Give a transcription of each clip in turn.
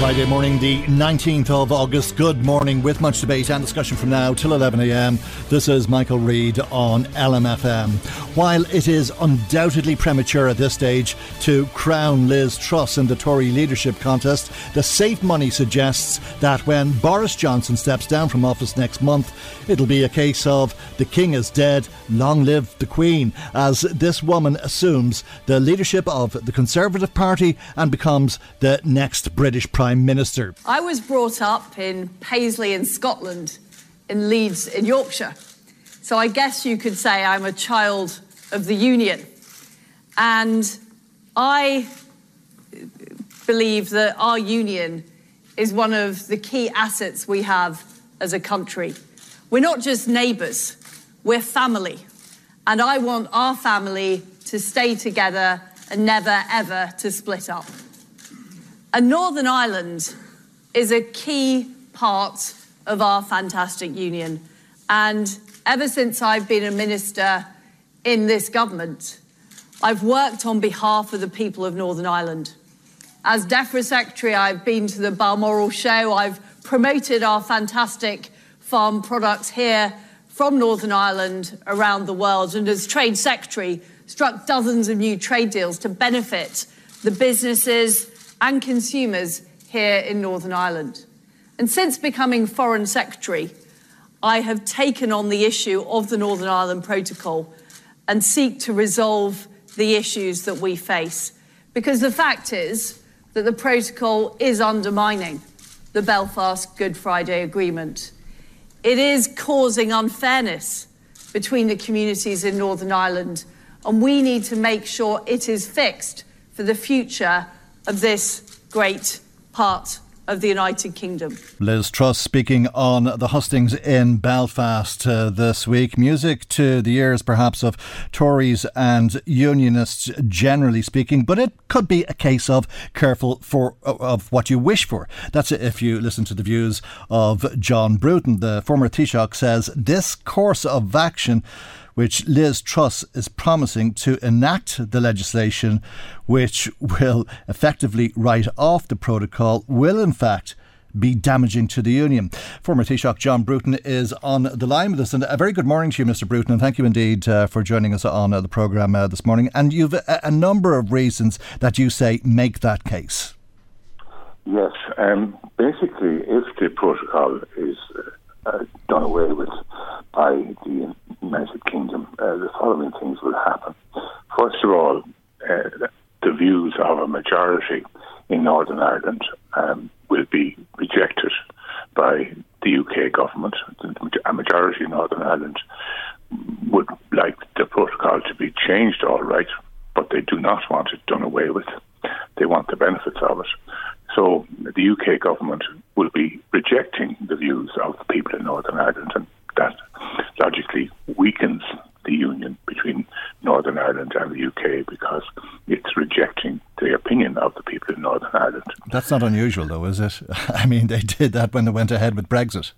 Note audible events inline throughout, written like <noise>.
Friday morning, the 19th of August. Good morning, with much debate and discussion from now till 11am. This is Michael Reade on LMFM. While it is undoubtedly premature at this stage to crown Liz Truss in the Tory leadership contest, the safe money suggests that when Boris Johnson steps down from office next month, it'll be a case of the king is dead, long live the queen, as this woman assumes the leadership of the Conservative Party and becomes the next British Prime Prime Minister. I was brought up in Paisley in Scotland, in Leeds in Yorkshire. So I guess you could say I'm a child of the Union. And I believe that our union is one of the key assets we have as a country. We're not just neighbours, we're family. And I want our family to stay together and never, ever to split up. And Northern Ireland is a key part of our fantastic union. And ever since I've been a minister in this government, I've worked on behalf of the people of Northern Ireland. As DEFRA Secretary, I've been to the Balmoral Show. I've promoted our fantastic farm products here from Northern Ireland around the world. And as Trade Secretary, struck dozens of new trade deals to benefit the businesses and consumers here in Northern Ireland. And since becoming Foreign Secretary, I have taken on the issue of the Northern Ireland Protocol and seek to resolve the issues that we face. Because the fact is that the protocol is undermining the Belfast Good Friday Agreement. It is causing unfairness between the communities in Northern Ireland, and we need to make sure it is fixed for the future of this great part of the United Kingdom. Liz Truss speaking on the hustings in Belfast uh, this week. Music to the ears, perhaps, of Tories and Unionists generally speaking, but it could be a case of careful for of what you wish for. That's if you listen to the views of John Bruton. The former Taoiseach says this course of action which Liz Truss is promising to enact the legislation which will effectively write off the protocol, will in fact be damaging to the Union. Former Taoiseach John Bruton is on the line with us. And a very good morning to you, Mr. Bruton, and thank you indeed uh, for joining us on uh, the programme uh, this morning. And you've a, a, number of reasons that you say make that case. Yes, um, basically, if the protocol is uh, done away with by the United Kingdom, uh, the following things will happen. First of all, uh, the views of a majority in Northern Ireland um, will be rejected by the UK government. A majority in Northern Ireland would like the protocol to be changed, all right, but they do not want it done away with. They want the benefits of it. So the UK government will be rejecting the views of the people in Northern Ireland, and that logically weakens the union between Northern Ireland and the UK because it's rejecting the opinion of the people in Northern Ireland. That's not unusual, though, is it? <laughs> I mean, they did that when they went ahead with Brexit.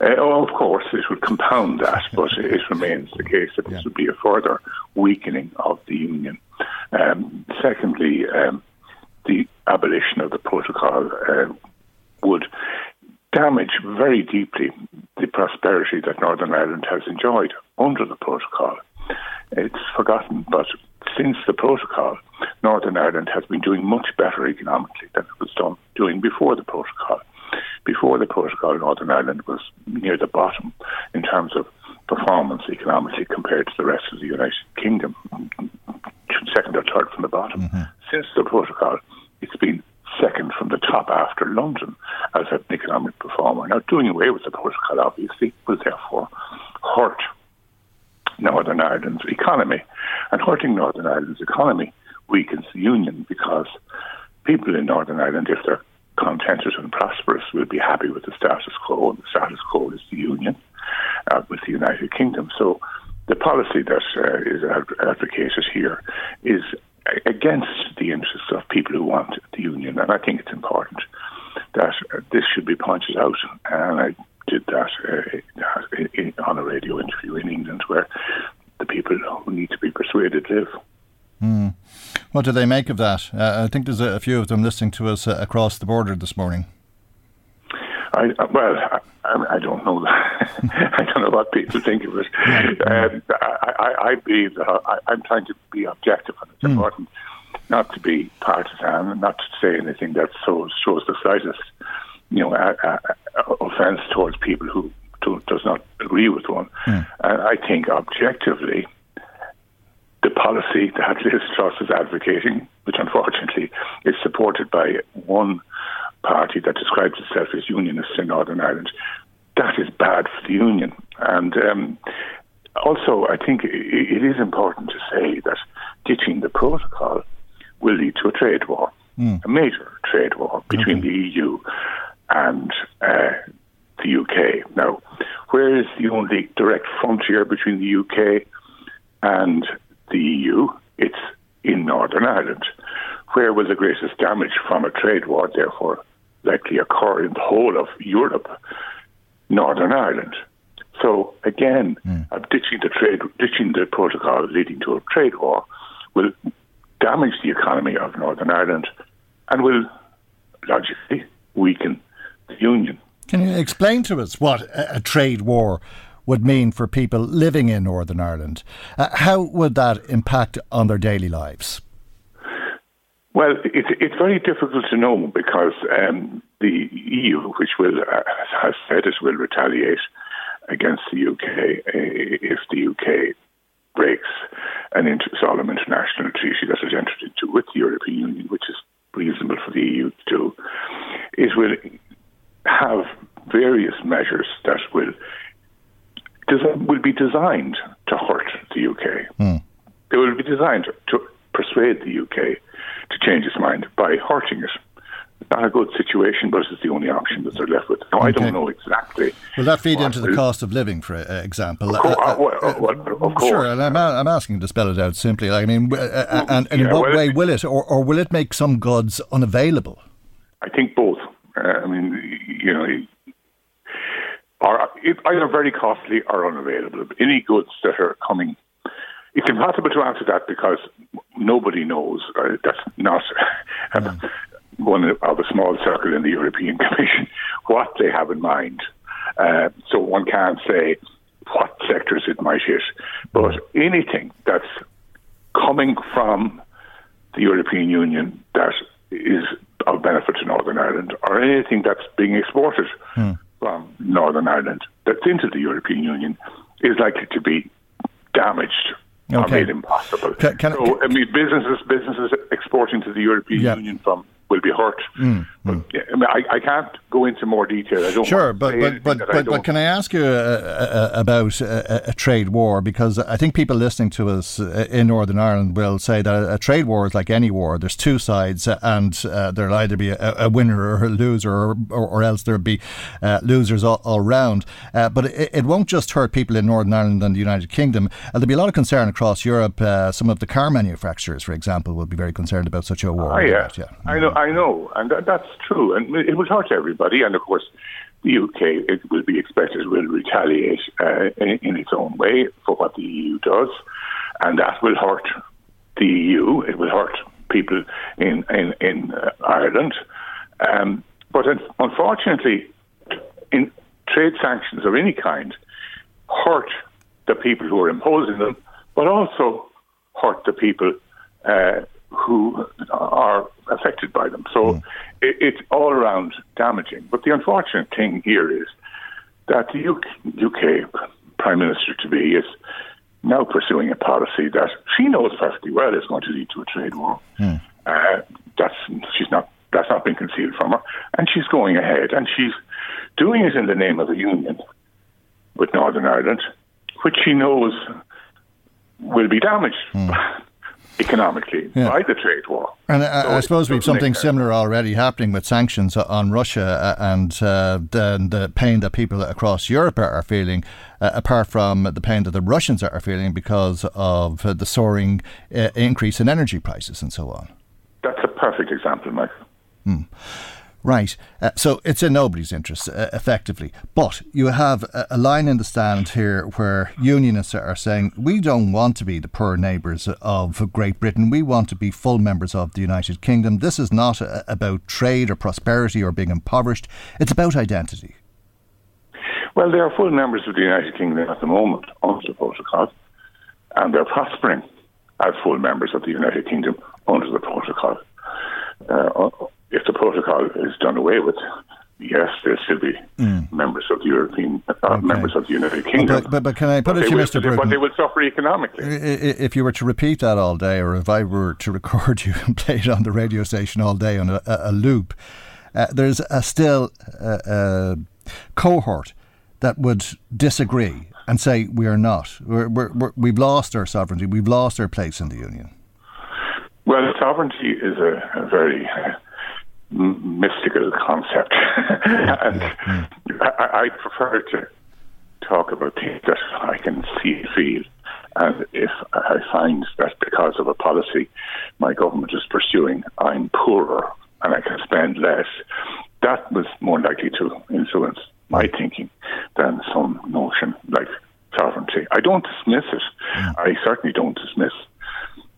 Uh, oh, of course, it would compound that, <laughs> but it remains the case that this would be a further weakening of the union. Um, secondly, um, the abolition of the protocol uh, would damage very deeply the prosperity that Northern Ireland has enjoyed under the protocol. It's forgotten, but since the protocol, Northern Ireland has been doing much better economically than it was done doing before the protocol. Before the protocol, Northern Ireland was near the bottom in terms of performance economically compared to the rest of the United Kingdom, second or third from the bottom. Mm-hmm. Since the protocol, it's been second from the top after London as an economic performer. Now, doing away with the protocol obviously will therefore hurt Northern Ireland's economy. And hurting Northern Ireland's economy weakens the Union because people in Northern Ireland, if they're contented and prosperous, will be happy with the status quo, and the status quo is the Union uh, with the United Kingdom. So the policy that uh, is advocated here is against the interests of people who want the union, and I think it's important that this should be pointed out. And I did that uh, in, on a radio interview in England, where the people who need to be persuaded live. Mm. What do they make of that? Uh, I think there's a, a, few of them listening to us uh, across the border this morning. I, uh, well, I, I, don't know. <laughs> I don't know what people think of it. Um, I, I, I, believe that I, am trying to be objective, and it's mm. important not to be partisan and not to say anything that so, shows the slightest, you know, offence towards people who do, does not agree with one. Mm. And I think objectively, the policy that Liz Truss is advocating, which unfortunately is supported by one party that describes itself as unionists in Northern Ireland, that is bad for the union. And um, also, I think it is important to say that ditching the protocol will lead to a trade war, mm. a major trade war between okay. the EU and uh, the UK. Now, where is the only direct frontier between the UK and the EU? It's in Northern Ireland. Where will the greatest damage from a trade war, therefore, likely occur in the whole of Europe, Northern Ireland. So again, mm. ditching the trade, ditching the protocol leading to a trade war will damage the economy of Northern Ireland and will logically weaken the union. Can you explain to us what a, trade war would mean for people living in Northern Ireland? Uh, how would that impact on their daily lives? Well, it's it's very difficult to know because um, the EU, which will uh, has said it will retaliate against the UK uh, if the UK breaks an inter- solemn international treaty that it entered into with the European Union, which is reasonable for the EU to do. It will have various measures that will will be designed to hurt the UK. Mm. They will be designed to persuade the UK to change its mind by hurting it. Not a good situation, but it's the only option that they're left with. Now, okay. I don't know exactly. Will that feed into the cost of living, for uh, example? Of course, uh, well, well, of course. Sure, and I'm, I'm asking to spell it out simply. I mean, uh, uh and, and, in what well, way will it, or, or will it make some goods unavailable? I think both. Uh, I mean, you know, are either very costly or unavailable. Any goods that are coming it's impossible to answer that because nobody knows. Uh, that's not <laughs> one of a small circle in the European <laughs> Commission what they have in mind. Uh, so one can't say what sectors it might hit. But anything that's coming from the European Union that is of benefit to Northern Ireland, or anything that's being exported hmm. from Northern Ireland that's into the European Union, is likely to be damaged okay. made impossible. Can, can, so, I mean, businesses businesses exporting to the European yeah. Union from will be hurt. Mm, but, yeah, I, mean, I, I, can't go into more detail. I don't. Sure, but but but but, but, can I ask you uh, uh, about a, a, trade war? Because I think people listening to us uh, in Northern Ireland will say that a trade war is like any war. There's two sides, and uh, there'll either be a, a, winner or a loser, or, or, or else there'll be uh, losers all, all round. Uh, but it, it, won't just hurt people in Northern Ireland and the United Kingdom. there'll be a lot of concern across Europe. some of the car manufacturers, for example, will be very concerned about such a war. Oh, yeah. yeah. I know. I know, and that, that's true, and it will hurt everybody. And of course, the UK it will be expected will retaliate uh, in, in, its own way for what the EU does, and that will hurt the EU. It will hurt people in in, in uh, Ireland. Um, but unfortunately, in trade sanctions of any kind hurt the people who are imposing them, but also hurt the people uh, who are affected by them. So mm. it, it's all around damaging. But the unfortunate thing here is that the UK, UK Prime Minister to be is now pursuing a policy that she knows perfectly well is going to lead to a trade war. Mm. Uh, that's she's not that's not been concealed from her, and she's going ahead and she's doing it in the name of a union with Northern Ireland, which she knows will be damaged. Mm. <laughs> economically yeah. by the trade war. And I, so I suppose we've something similar already happening with sanctions on Russia uh, and uh, the, the, pain that people across Europe are, feeling, uh, apart from the pain that the Russians are feeling because of the soaring uh, increase in energy prices and so on. That's a perfect example, Michael. Hmm. Right. Uh, so it's in nobody's interest, uh, effectively. But you have a, a, line in the stand here where unionists are saying, we don't want to be the poor neighbours of Great Britain. We want to be full members of the United Kingdom. This is not a, about trade or prosperity or being impoverished, it's about identity. Well, they are full members of the United Kingdom at the moment under the protocol, and they're prospering as full members of the United Kingdom under the protocol. Uh, if the protocol is done away with, yes, there should be mm. members of the European, uh, okay. members of the United Kingdom. But, but, but can I put but it to you, Mr. Bruton? But they will suffer economically. If you were to repeat that all day, or if I were to <laughs> record you and play it on the radio station all day on a, a loop, uh, there's a still uh, a cohort that would disagree and say we are not. We're, we're, we have lost our sovereignty. We've lost our place in the union. Well, sovereignty is a, a very uh, mystical concept, <laughs> and I, I, prefer to talk about things that I can see and feel. And if I find that because of a policy my government is pursuing, I'm poorer and I can spend less, that was more likely to influence my thinking than some notion like sovereignty. I don't dismiss it. Mm. I certainly don't dismiss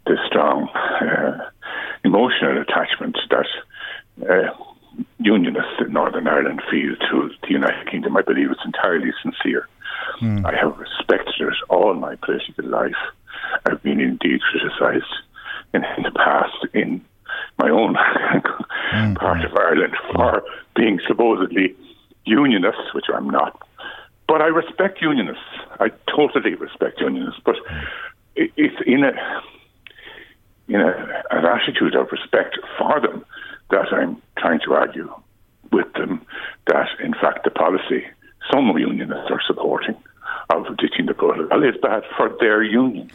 the strong uh, emotional attachment that uh, unionists in Northern Ireland feel to the United Kingdom. I believe it's entirely sincere. Mm. I have respected it all my political life. I've been indeed criticised in, in, the past in my own <laughs> mm. part of Ireland for being supposedly unionist, which I'm not. But I respect unionists. I totally respect unionists. But it, it's in a in a, an attitude of respect for them that I'm trying to argue with them that, in fact, the policy some unionists are supporting of ditching the bad for their union.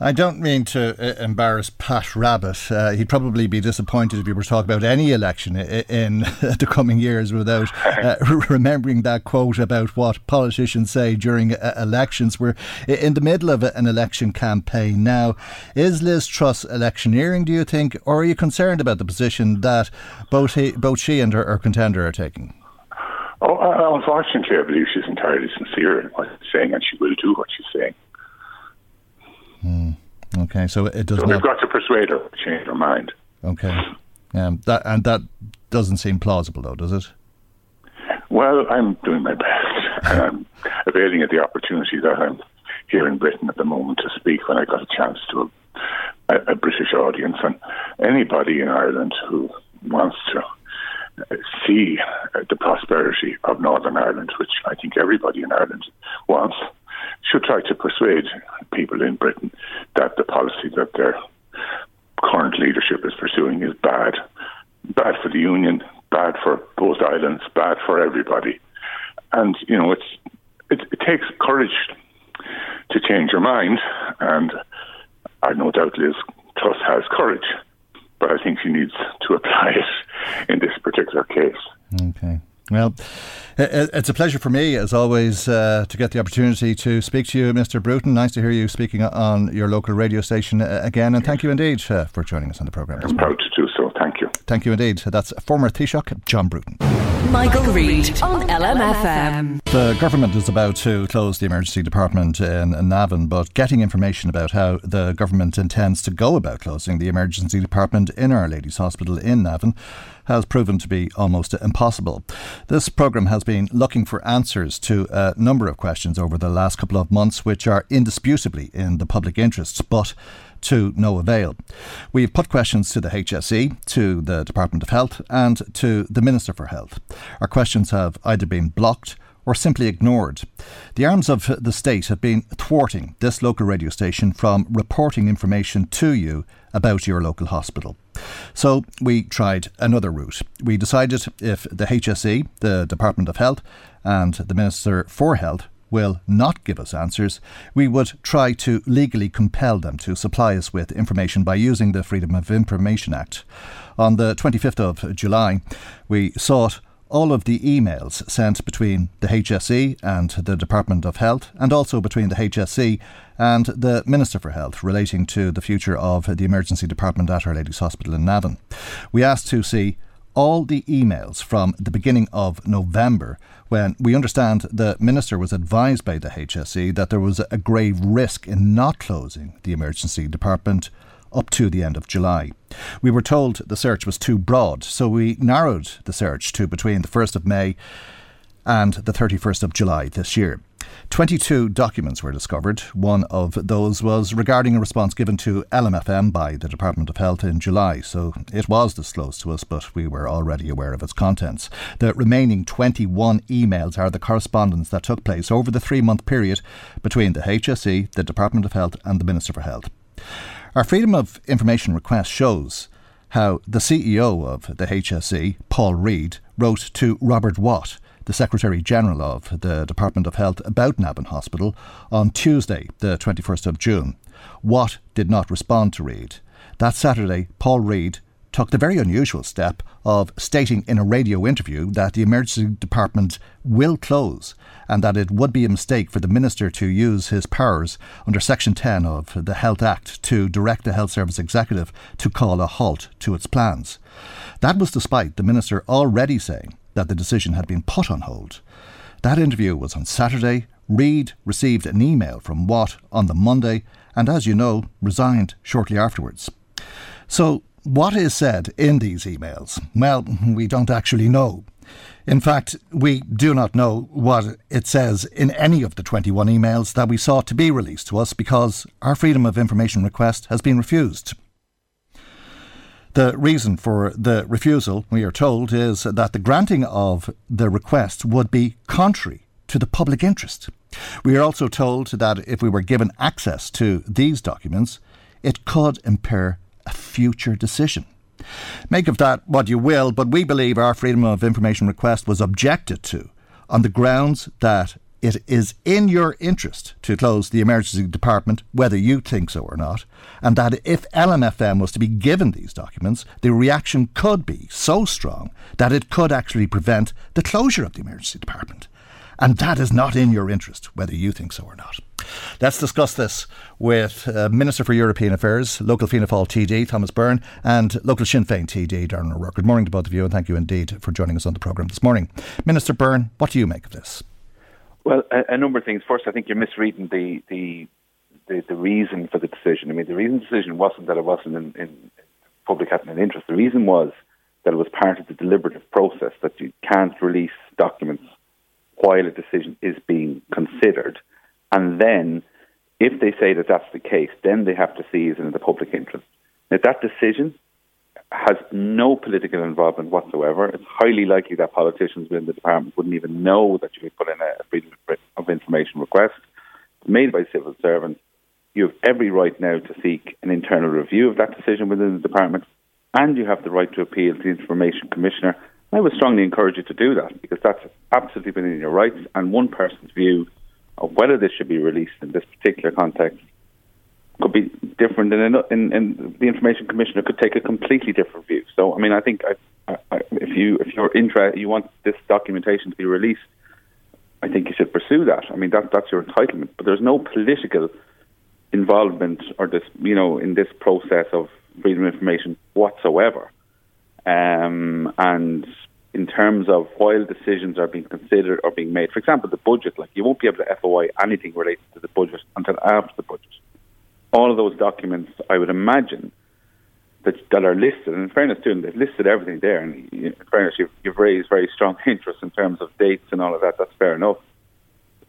I don't mean to uh, embarrass Pat Rabbitte. Uh, he'd probably be disappointed if we were talking about any election in, <laughs> the coming years without uh, <laughs> remembering that quote about what politicians say during uh, elections. We're in the middle of an election campaign now. Is Liz Truss electioneering, do you think, or are you concerned about the position that both, he, both she and her, her contender are taking? Oh, uh, unfortunately, I believe she's entirely sincere in what she's saying, and she will do what she's saying. Mm. Okay, so it does. So not... we've got to persuade her to change her mind. Okay, um, that and that doesn't seem plausible, though, does it? Well, I'm doing my best, and <laughs> I'm availing of the opportunity that I'm here in Britain at the moment to speak when I got a chance to a, a British audience, and anybody in Ireland who wants to see the prosperity of Northern Ireland, which I think everybody in Ireland wants, should try to persuade people in Britain that the policy that their current leadership is pursuing is bad. Bad for the Union, bad for both islands, bad for everybody. And, you know, it's it, it takes courage to change your mind. And I no doubt Liz Truss has courage, but I think she needs to <laughs> apply it in this particular case. Okay. Well, it's a pleasure for me, as always, uh, to get the opportunity to speak to you, Mr. Bruton. Nice to hear you speaking on your local radio station uh, again, and thank you indeed uh, for joining us on the programme. I'm proud to do so. Thank you. Thank you indeed. That's former Taoiseach John Bruton. Michael Reade on LMFM. The government is about to close the emergency department in Navan, but getting information about how the government intends to go about closing the emergency department in Our Lady's Hospital in Navan has proven to be almost impossible. This programme has been looking for answers to a number of questions over the last couple of months, which are indisputably in the public interest, but to no avail. We've put questions to the HSE, to the Department of Health, and to the Minister for Health. Our questions have either been blocked or simply ignored. The arms of the state have been thwarting this local radio station from reporting information to you about your local hospital. So we tried another route. We decided if the HSE, the Department of Health, and the Minister for Health will not give us answers, we would try to legally compel them to supply us with information by using the Freedom of Information Act. On the 25th of July, we sought all of the emails sent between the HSE and the Department of Health, and also between the HSE and the Minister for Health relating to the future of the emergency department at Our Lady's Hospital in Navan. We asked to see all the emails from the beginning of November when we understand the minister was advised by the HSE that there was a grave risk in not closing the emergency department up to the end of July. We were told the search was too broad, so we narrowed the search to between the 1st of May and the 31st of July this year. 22 documents were discovered. One of those was regarding a response given to LMFM by the Department of Health in July, so it was disclosed to us, but we were already aware of its contents. The remaining 21 emails are the correspondence that took place over the three month period between the HSE, the Department of Health, and the Minister for Health. Our Freedom of Information request shows how the CEO of the HSE, Paul Reid, wrote to Robert Watt, the Secretary General of the Department of Health, about Navan Hospital on Tuesday, the 21st of June. Watt did not respond to Reid. That Saturday, Paul Reid took the very unusual step of stating in a radio interview that the emergency department will close and that it would be a mistake for the minister to use his powers under Section 10 of the Health Act to direct the Health Service Executive to call a halt to its plans. That was despite the minister already saying that the decision had been put on hold. That interview was on Saturday. Reid received an email from Watt on the Monday and, as you know, resigned shortly afterwards. So, what is said in these emails? Well, we don't actually know. In fact, we do not know what it says in any of the 21 emails that we sought to be released to us because our Freedom of Information request has been refused. The reason for the refusal, we are told, is that the granting of the request would be contrary to the public interest. We are also told that if we were given access to these documents, it could impair a future decision. Make of that what you will, but we believe our Freedom of Information request was objected to on the grounds that it is in your interest to close the emergency department, whether you think so or not, and that if LMFM was to be given these documents, the reaction could be so strong that it could actually prevent the closure of the emergency department. And that is not in your interest, whether you think so or not. Let's discuss this with uh, Minister for European Affairs, local Fianna Fáil TD, Thomas Byrne, and local Sinn Féin TD, Darren O'Rourke. Good morning to both of you, and thank you indeed for joining us on the programme this morning. Minister Byrne, what do you make of this? Well, a, a number of things. First, I think you're misreading the, the, the, the, reason for the decision. I mean, the reason the decision wasn't that it wasn't in, in public an interest. The reason was that it was part of the deliberative process that you can't release documents while a decision is being considered. And then, if they say that that's the case, then they have to see is in the public interest. Now, that decision has no political involvement whatsoever. It's highly likely that politicians within the department wouldn't even know that you would put in a freedom of information request made by civil servants. You have every right now to seek an internal review of that decision within the department, and you have the right to appeal to the Information Commissioner I would strongly encourage you to do that because that's absolutely within your rights. And one person's view of whether this should be released in this particular context could be different, and in, in, the information commissioner could take a completely different view. So, I mean, I think I, I, if you if you're interested, you want this documentation to be released, I think you should pursue that. I mean, that that's your entitlement. But there's no political involvement or this, you know, in this process of freedom of information whatsoever. Um, and in terms of while decisions are being considered or being made, for example, the budget, like you won't be able to FOI anything related to the budget until after the budget. All of those documents, I would imagine, that, that are listed. And in fairness to them, they've listed everything there. And in fairness, you've, you've raised very strong <laughs> interest in terms of dates and all of that. That's fair enough.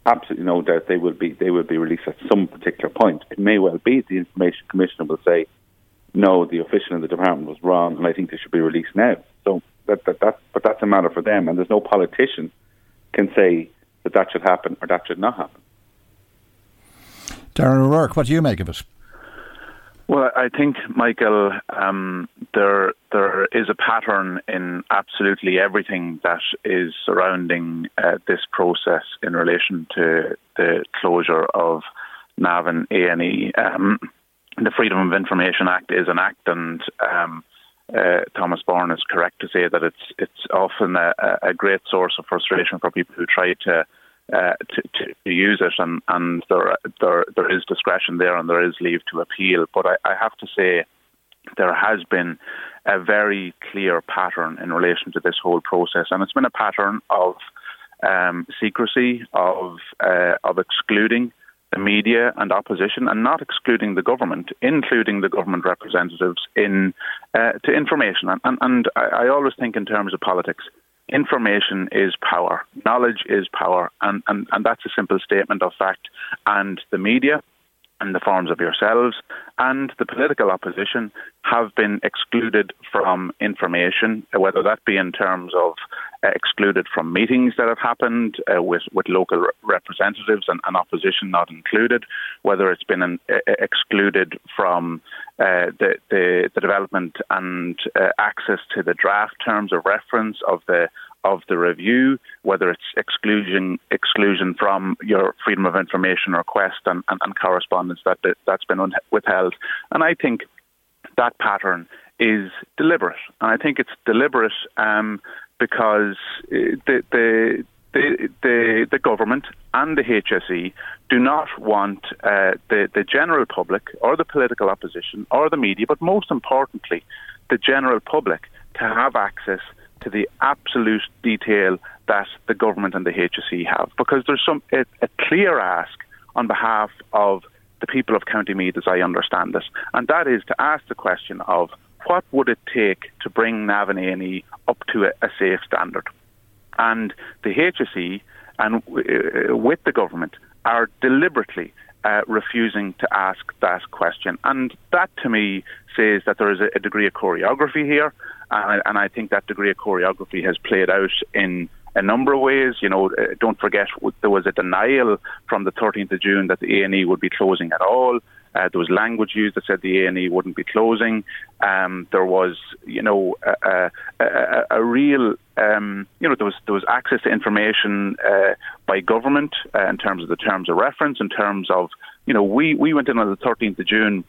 Absolutely no doubt they will be they will be released at some particular point. It may well be the information commissioner will say, no, the official in the department was wrong, and I think they should be released now. So that that, that but that's a matter for them, and there's no politician can say that that should happen or that should not happen. Darren O'Rourke, what do you make of it? Well, I think, Michael, um, there there is a pattern in absolutely everything that is surrounding uh, this process in relation to the closure of Navan A and E. Um, the Freedom of Information Act is an act, and um, uh, Thomas Byrne is correct to say that it's it's often a, a great source of frustration for people who try to uh, to, to, use it, and, and there, there there is discretion there, and there is leave to appeal. But I, I have to say, there has been a very clear pattern in relation to this whole process, and it's been a pattern of um, secrecy, of uh, of excluding the media and opposition, and not excluding the government, including the government representatives in uh, to information. And, and, and I, I always think in terms of politics information is power, knowledge is power, and, and, and that's a simple statement of fact. And the media, in the forms of yourselves and the political opposition have been excluded from information, whether that be in terms of uh, excluded from meetings that have happened uh, with, with local re- representatives and, and, opposition not included, whether it's been an, uh, excluded from uh, the, the, the, development and uh, access to the draft terms of reference of the of the review, whether it's exclusion exclusion from your freedom of information request and, and, and correspondence that that's been withheld. And I think that pattern is deliberate, and I think it's deliberate um, because uh, the, the the, the, the government and the HSE do not want uh, the, the general public or the political opposition or the media, but most importantly, the general public to have access to the absolute detail that the government and the HSE have, because there's some a, a clear ask on behalf of the people of County Meath, as I understand this, and that is to ask the question of what would it take to bring Navan up to a, a safe standard, and the HSE and uh, with the government are deliberately uh, refusing to ask that question. And that to me says that there is a, a degree of choreography here, and, and I think that degree of choreography has played out in a number of ways. You know, uh, don't forget there was a denial from the 13th of June that the A&E would be closing at all. Uh, there was language used that said the A&E wouldn't be closing. Um, there was, you know, a, a, a, a real, um, you know, there was there was access to information uh, by government uh, in terms of the terms of reference, in terms of, you know, we we went in on the 13th of June,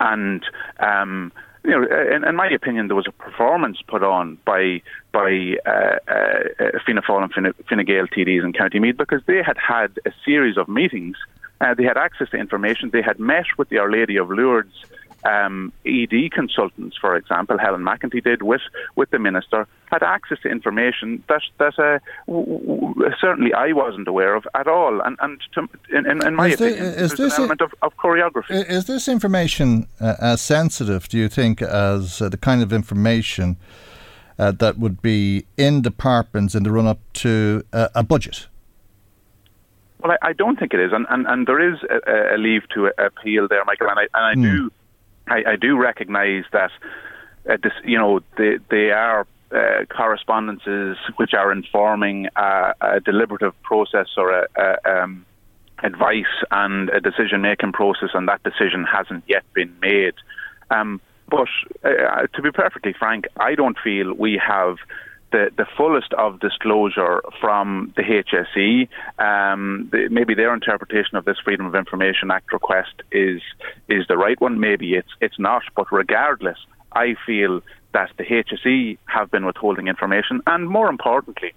and um, you know, in, in, my opinion, there was a performance put on by by uh, uh, Fianna Fáil and Fine, Fine Gael TDs in County Meath because they had had a series of meetings. Uh, they had access to information. They had met with the Our Lady of Lourdes um, ED consultants, for example, Helen McEntee did with, with the minister, had access to information that that uh, w- w- certainly I wasn't aware of at all. And, and to, in, in, in, my is opinion, the, there's an element of, of, choreography. Is this information uh, as sensitive, do you think, as uh, the kind of information uh, that would be in departments in the run up to uh, a budget? Well, I, I, don't think it is, and and, and there is a, a leave to appeal there, Michael, and I and I mm. do I, I do recognise that uh, this, you know they they are uh, correspondences which are informing a, a deliberative process or a, a um, advice and a decision making process, and that decision hasn't yet been made. Um, but uh, to be perfectly frank, I don't feel we have the, the fullest of disclosure from the HSE. Um, the, maybe their interpretation of this Freedom of Information Act request is is the right one. Maybe it's it's not. But regardless, I feel that the HSE have been withholding information, and more importantly,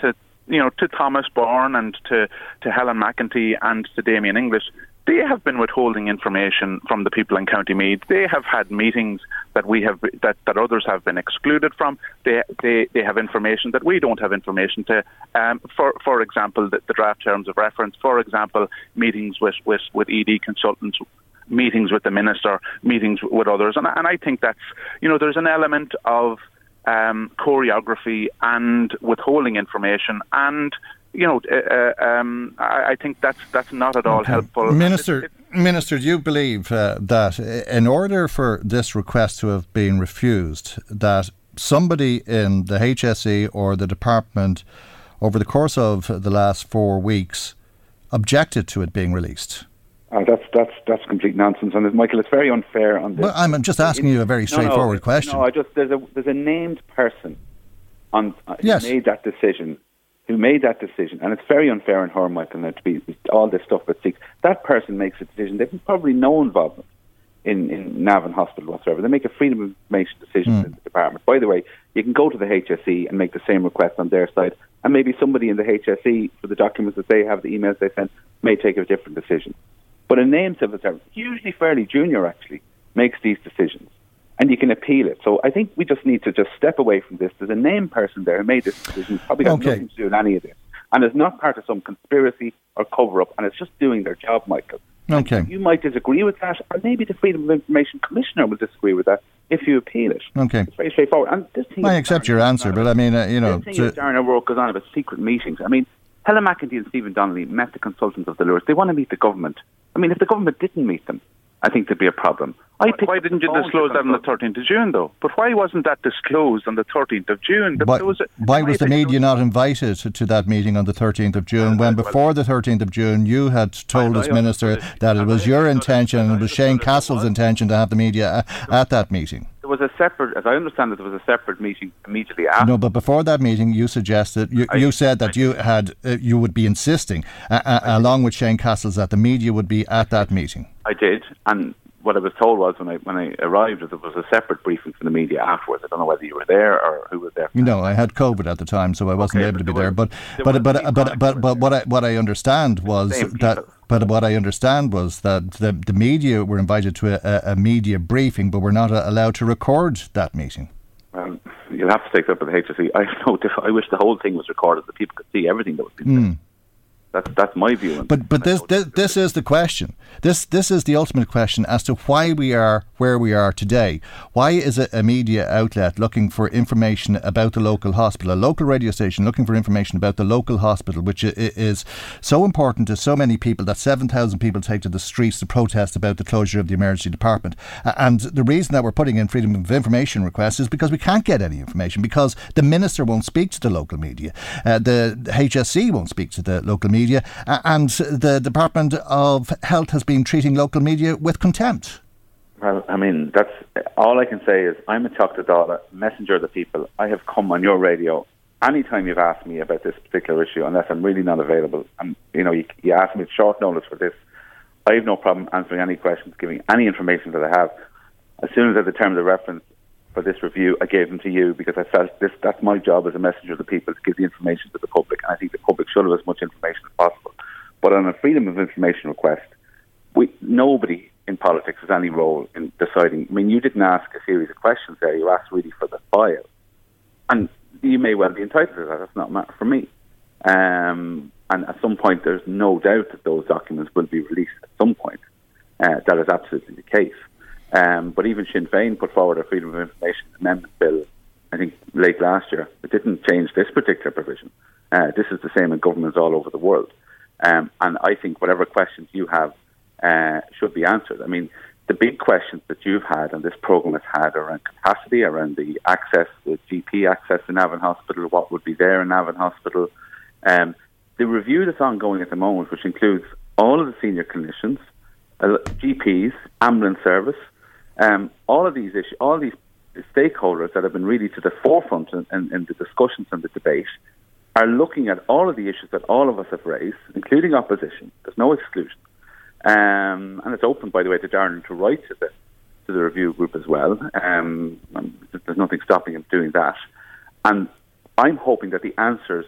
to you know to Thomas Byrne and to to Helen McEntee and to Damien English, they have been withholding information from the people in County Meath. They have had meetings that we have that, that others have been excluded from. They, they they have information that we don't have information to. Um, for for example, the, the, draft terms of reference. For example, meetings with with, with ED consultants. meetings with the minister, meetings with others, and, and I think that's you know there's an element of um, choreography and withholding information and you know, uh, uh, um, I, I, think that's that's not at all okay. helpful. Minister, it, it, Minister, do you believe uh, that in order for this request to have been refused, that somebody in the HSE or the department over the course of the last four weeks objected to it being released? Uh, that's that's that's complete nonsense, and Michael, it's very unfair. On this. Well, I'm just asking you a very straightforward no, no, question. No, I just there's a there's a named person on uh, yes. made that decision who made that decision, and it's very unfair on her, Michael, to be all this stuff but six. That person makes a decision. They've probably no involvement in, in Navan Hospital whatsoever. They make a freedom of information decision mm. in the department. By the way, you can go to the HSE and make the same request on their side, and maybe somebody in the HSE, for the documents that they have, the emails they send, may take a different decision. But a named civil servant, usually fairly junior actually, makes these decisions and you can appeal it. So I think we just need to just step away from this. There's a named person there who made this decision, probably got okay. nothing to do with any of this, and it's not part of some conspiracy or cover up, and it's just doing their job, Michael. Okay. You might disagree with that, or maybe the Freedom of Information Commissioner will disagree with that if you appeal it. Okay. It's very straightforward. And this thing I accept your answer, but I mean, uh, you know. This thing to... Darren O'Rourke goes on about secret meetings. I mean, Helen McEntee and Stephen Donnelly met the consultants of the Lourdes. They want to meet the government. I mean, if the government didn't meet them, I think there'd be a problem. I why didn't you disclose that on the 13th of June, though? But why wasn't that disclosed on the 13th of June? Why was, a, why was the media not invited to that meeting on the 13th of June when before the 13th of June you had told us, Minister, that it was your intention and it was Shane Cassells' intention to have the media at that meeting? There was a separate, as I understand it, there was a separate meeting immediately after. No, but before that meeting, you suggested, you, you said that you had, uh, you would be insisting, uh, uh, along with Shane Cassells, that the media would be at that meeting. I did, and what I was told was when I when I arrived that there was a separate briefing from the media afterwards. I don't know whether you were there or who was there. No, I had COVID at the time, so I wasn't okay, able to be there. But but but but, but, but, but what I what I understand was that. But what I understand was that the, the media were invited to a, a media briefing, but were not allowed to record that meeting. Um, you'll have to take that up with the HSE. I know. I wish the whole thing was recorded, that people could see everything that was being mm. said. That's that's my view. But but this, this this is the question. This this is the ultimate question as to why we are where we are today. Why is a, a media outlet looking for information about the local hospital, a local radio station looking for information about the local hospital, which is so important to so many people that seven thousand people take to the streets to protest about the closure of the emergency department. And the reason that we're putting in freedom of information requests is because we can't get any information because the minister won't speak to the local media, uh, the HSE won't speak to the local media media, and the Department of Health has been treating local media with contempt. Well, I mean, that's all I can say is I'm a Teachta Dála, messenger of the people. I have come on your radio anytime you've asked me about this particular issue, unless I'm really not available. And you know, you, you ask me short notice for this. I have no problem answering any questions, giving any information that I have. As soon as I determine the reference for this review, I gave them to you because I felt this that's my job as a messenger of the people to give the information to the public. And I think the public should have as much information as possible. But on a freedom of information request, we nobody in politics has any role in deciding. I mean, you didn't ask a series of questions there. You asked really for the file, and you may well be entitled to that. That's not a matter for me. Um, and at some point, there's no doubt that those documents will be released at some point. Uh, that is absolutely the case. Um, but even Sinn Féin put forward a Freedom of Information Amendment Bill, I think late last year. It didn't change this particular provision. Uh, this is the same in governments all over the world. Um, and I think whatever questions you have uh, should be answered. I mean, the big questions that you've had and this programme has had around capacity, around the access, the GP access in Navan Hospital, what would be there in Navan Hospital. Um, the review that's ongoing at the moment, which includes all of the senior clinicians, uh, GPs, ambulance service, um, all of these issues, all these stakeholders that have been really to the forefront in, in, in the discussions and the debate are looking at all of the issues that all of us have raised, including opposition. There's no exclusion. Um, and it's open, by the way, to Darren to write to the, to the review group as well. Um, there's nothing stopping him doing that. And I'm hoping that the answers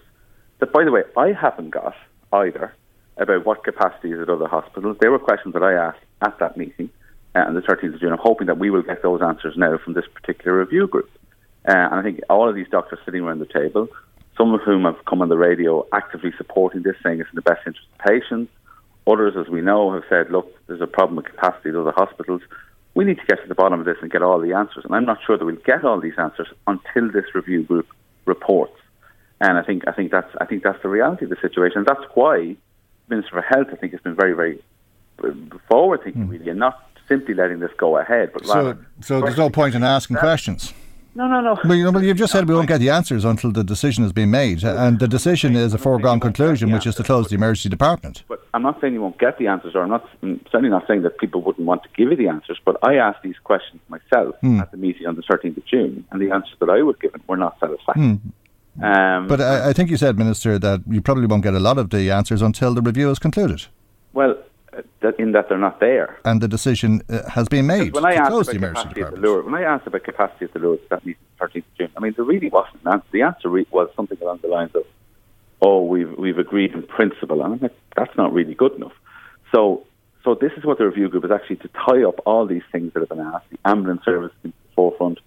that, by the way, I haven't got either about what capacity is at other hospitals. They were questions that I asked at that meeting on the 13th of June. I'm hoping that we will get those answers now from this particular review group. Uh, and I think all of these doctors sitting around the table, some of whom have come on the radio actively supporting this, saying it's in the best interest of patients, Others, as we know, have said, look, there's a problem with capacity at other hospitals. We need to get to the bottom of this and get all the answers. And I'm not sure that we'll get all these answers until this review group reports. And I think I think that's I think that's the reality of the situation. That's why Minister for Health, I think, has been very very forward thinking, mm. really, and not simply letting this go ahead. But so, so there's no point in asking questions. No, no, no. Well, you know, you've just said we won't get the answers until the decision has been made, and the decision is a foregone conclusion, which is to close the emergency department. But I'm not saying you won't get the answers, or I'm not I'm certainly not saying that people wouldn't want to give you the answers. But I asked these questions myself hmm. at the meeting on the 13th of June, and the answers that I was given were not satisfactory. Hmm. Um, but I, I, think you said, Minister, that you probably won't get a lot of the answers until the review is concluded. Well, in that they're not there. And the decision uh, has been made when I to close the emergency department. The when I asked about capacity at the Lourdes that meeting 13th of June, I mean, there really wasn't an answer. The answer re- was something along the lines of, oh, we've, we've agreed in principle. And I'm like, that's not really good enough. So, so this is what the review group is actually to tie up all these things that have been asked, the ambulance service in the forefront,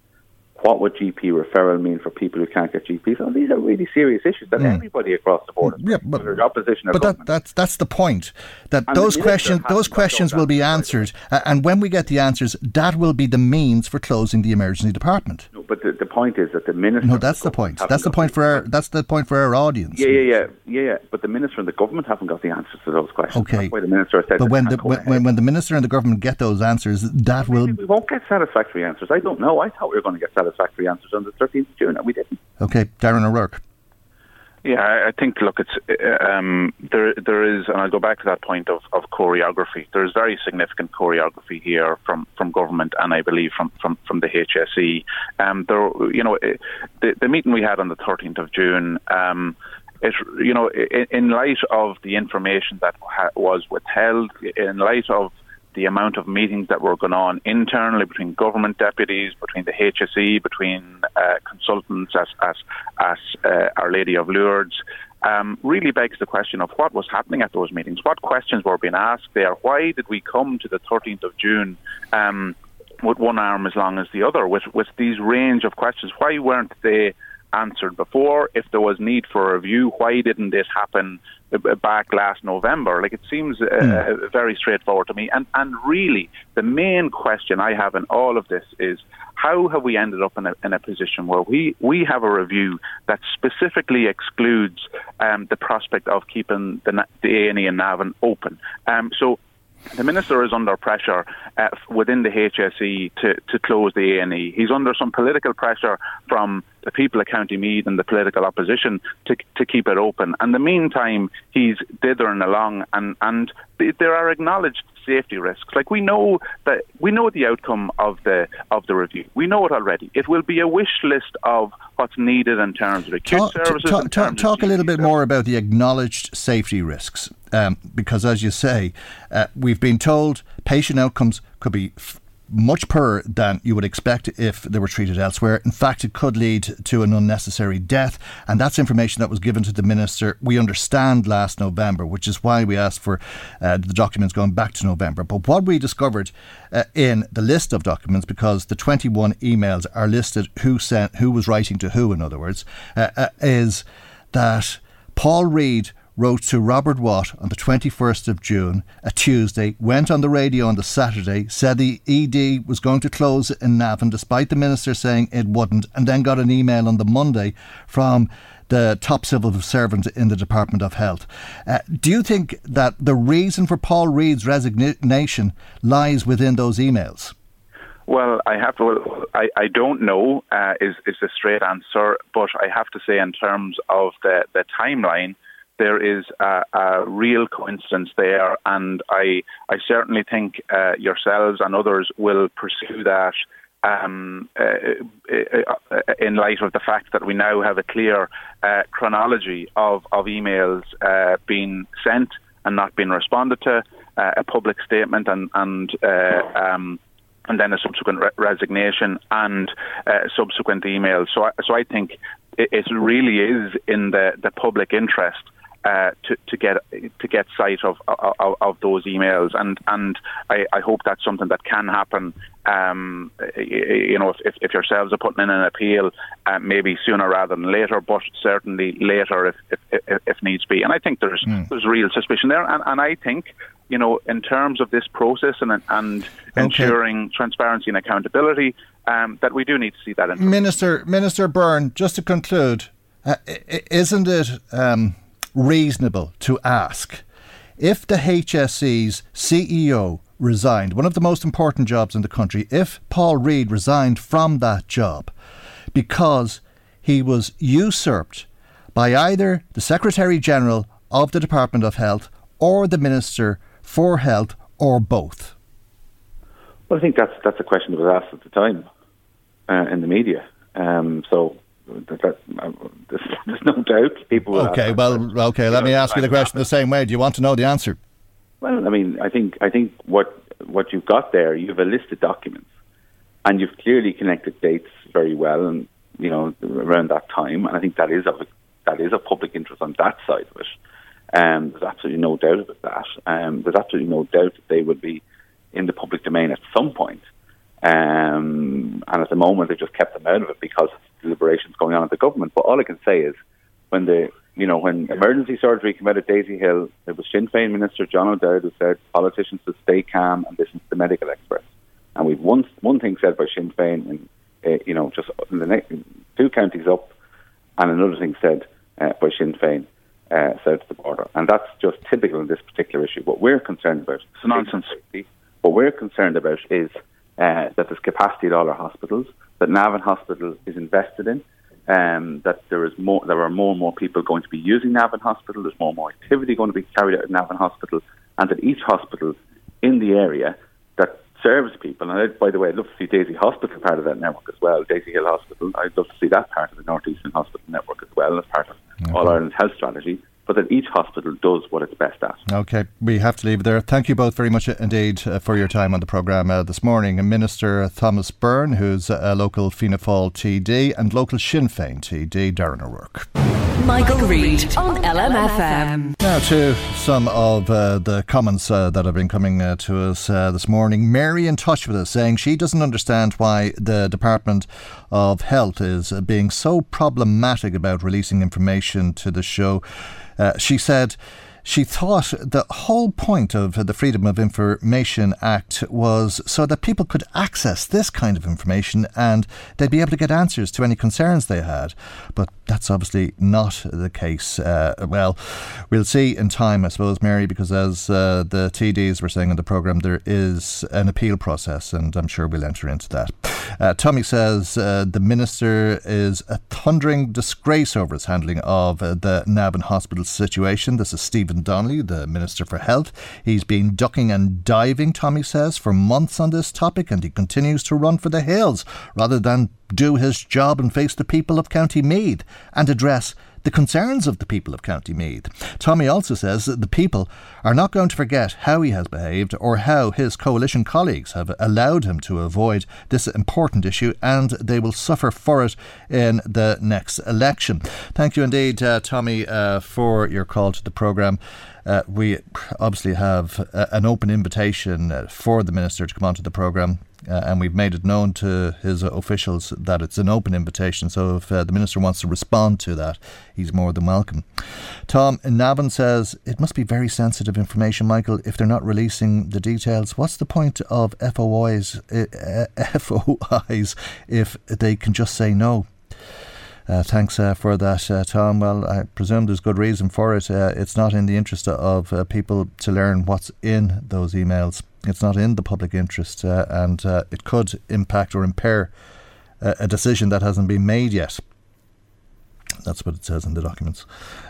what would GP referral mean for people who can't get GPs? So these are really serious issues that mm. everybody across the board, yeah, but, opposition, but that, that's that's the point. That and those questions those questions will be answered, uh, and when we get the answers, that will be the means for closing the emergency department. No, but the, the point is that the minister. No, that's the point. That's the point for our. That's the point for our audience. Yeah, yeah, yeah, yeah, yeah. But the minister and the government haven't got the answers to those questions. Okay. That's why the minister said. But when the when, when, the minister and the government get those answers, that will. We won't get satisfactory answers. I don't know. I thought we were going to get satisfactory answers on the 13th of June, and we didn't. Okay, Darren O'Rourke. Yeah, I think look, it's um, there. There is, and I'll go back to that point of, of choreography. There is very significant choreography here from, from government, and I believe from, from, from the HSE. Um, there, you know, the, the meeting we had on the 13th of June. Um, it, you know, in, in light of the information that ha- was withheld, in light of the amount of meetings that were going on internally between government deputies, between the HSE, between uh, consultants as, as, as uh, Our Lady of Lourdes, um, really begs the question of what was happening at those meetings. What questions were being asked there? Why did we come to the 13th of June um, with one arm as long as the other, with, with these range of questions? Why weren't they answered before? If there was need for review, why didn't this happen back last November. Like it seems uh, mm. very straightforward to me. And and really, the main question I have in all of this is how have we ended up in a, in a position where we, we have a review that specifically excludes um, the prospect of keeping the, the A&E and Navan open? Um, so the minister is under pressure uh, within the HSE to, to close the A&E. He's under some political pressure from the people of County Meath and the political opposition to to keep it open. And the meantime, he's dithering along, and and there are acknowledged safety risks. Like we know that we know the outcome of the of the review. We know it already. It will be a wish list of what's needed in terms of acute talk, services. Talk, talk, talk a little bit more about the acknowledged safety risks, um, because as you say, uh, we've been told patient outcomes could be f- much poorer than you would expect if they were treated elsewhere. In fact, it could lead to an unnecessary death, and that's information that was given to the minister. We understand last November, which is why we asked for uh, the documents going back to November. But what we discovered uh, in the list of documents, because the 21 emails are listed, who sent, who was writing to who, in other words, uh, uh is that Paul Reid wrote to Robert Watt on the 21st of June, a Tuesday, went on the radio on the Saturday, said the ED was going to close in Navan despite the minister saying it wouldn't, and then got an email on the Monday from the top civil servant in the Department of Health. Uh, do you think that the reason for Paul Reid's resignation lies within those emails? Well, I have to. I, I don't know uh, is is the straight answer, but I have to say in terms of the the timeline, there is a, a real coincidence there, and I, I certainly think uh, yourselves and others will pursue that. Um, uh, uh, uh, in light of the fact that we now have a clear uh, chronology of, of emails uh, being sent and not being responded to, a public statement and, and um, and then a subsequent re- resignation and uh, subsequent emails. So, I, so I think it, it, really is in the, the public interest uh, to, to get to get sight of, of, of those emails, and and I, I, hope that's something that can happen. Um, you know, if, if yourselves are putting in an appeal, uh, maybe sooner rather than later, but certainly later if if, if, needs be. And I think there's mm. there's real suspicion there, and, and I think you know, in terms of this process and and okay. ensuring transparency and accountability, um, that we do need to see that. Minister Minister Byrne, just to conclude, uh, isn't it? Um, reasonable to ask if the HSE's CEO resigned, one of the most important jobs in the country, if Paul Reid resigned from that job because he was usurped by either the Secretary General of the Department of Health or the Minister for Health or both? Well, I think that's that's a question that was asked at the time uh, in the media. Um, so that, that, uh, there's, <laughs> there's, no doubt people. Okay, well, okay. Let me ask you the question the same way. Do you want to know the answer? Well, I mean, I think I think what what you've got there, you have a list of documents, and you've clearly connected dates very well, and you know around that time, and I think that is of that is of public interest on that side of it. Um, there's absolutely no doubt about that. Um, there's absolutely no doubt that they would be in the public domain at some point. Um, and at the moment, they just kept them out of it because deliberations going on at the government. But all I can say is, when the you know when emergency surgery came out at Daisy Hill, it was Sinn Féin Minister John O'Dowd who said politicians should stay calm and listen to the medical experts. And we've one one thing said by Sinn Féin, and uh, you know just in the next, two counties up, and another thing said uh, by Sinn Féin. Uh, south of the border, and that's just typical in this particular issue. What we're concerned about, it's nonsense. What we're concerned about is uh, that there's capacity at all our hospitals, that Navan Hospital is invested in, um, that there is more, there are more and more people going to be using Navan Hospital. There's more and more activity going to be carried out at Navan Hospital, and that each hospital in the area that serves people. And I, by the way, I'd love to see Daisy Hospital part of that network as well. Daisy Hill Hospital. I'd love to see that part of the Northeastern Hospital network as well as part of okay. All Ireland's health strategy but that each hospital does what it's best at. Okay, we have to leave it there. Thank you both very much indeed uh, for your time on the programme uh, this morning. Minister Thomas Byrne, who's a local Fianna Fáil TD, and local Sinn Féin TD, Darren O'Rourke. Michael, Reade on LMFM. Now to some of uh, the comments uh, that have been coming uh, to us uh, this morning. Mary in touch with us saying she doesn't understand why the Department of Health is being so problematic about releasing information to the show. Uh, she said she thought the whole point of the Freedom of Information Act was so that people could access this kind of information and they'd be able to get answers to any concerns they had. But that's obviously not the case. Uh, well, we'll see in time, I suppose, Mary, because as uh, the TDs were saying in the programme, there is an appeal process, and I'm sure we'll enter into that. Uh, Tommy says uh, the minister is a thundering disgrace over his handling of uh, the Navan Hospital situation. This is Stephen Donnelly, the Minister for Health. He's been ducking and diving, Tommy says, for months on this topic, and he continues to run for the hills rather than do his job and face the people of County Meath and address the concerns of the people of County Meath. Tommy also says that the people are not going to forget how he has behaved or how his coalition colleagues have allowed him to avoid this important issue and they will suffer for it in the next election. Thank you indeed, uh, Tommy, uh, for your call to the programme. Uh, we obviously have uh, an open invitation uh, for the Minister to come onto the programme uh, and we've made it known to his officials that it's an open invitation. So if uh, the minister wants to respond to that, he's more than welcome. Tom in Navan says it must be very sensitive information, Michael. If they're not releasing the details, what's the point of FOIs? Uh, <laughs> FOIs if they can just say no? Uh, thanks uh, for that, uh, Tom. Well, I presume there's good reason for it. Uh, it's not in the interest of uh, people to learn what's in those emails. It's not in the public interest, uh, and it could impact or impair a decision that hasn't been made yet. That's what it says in the documents.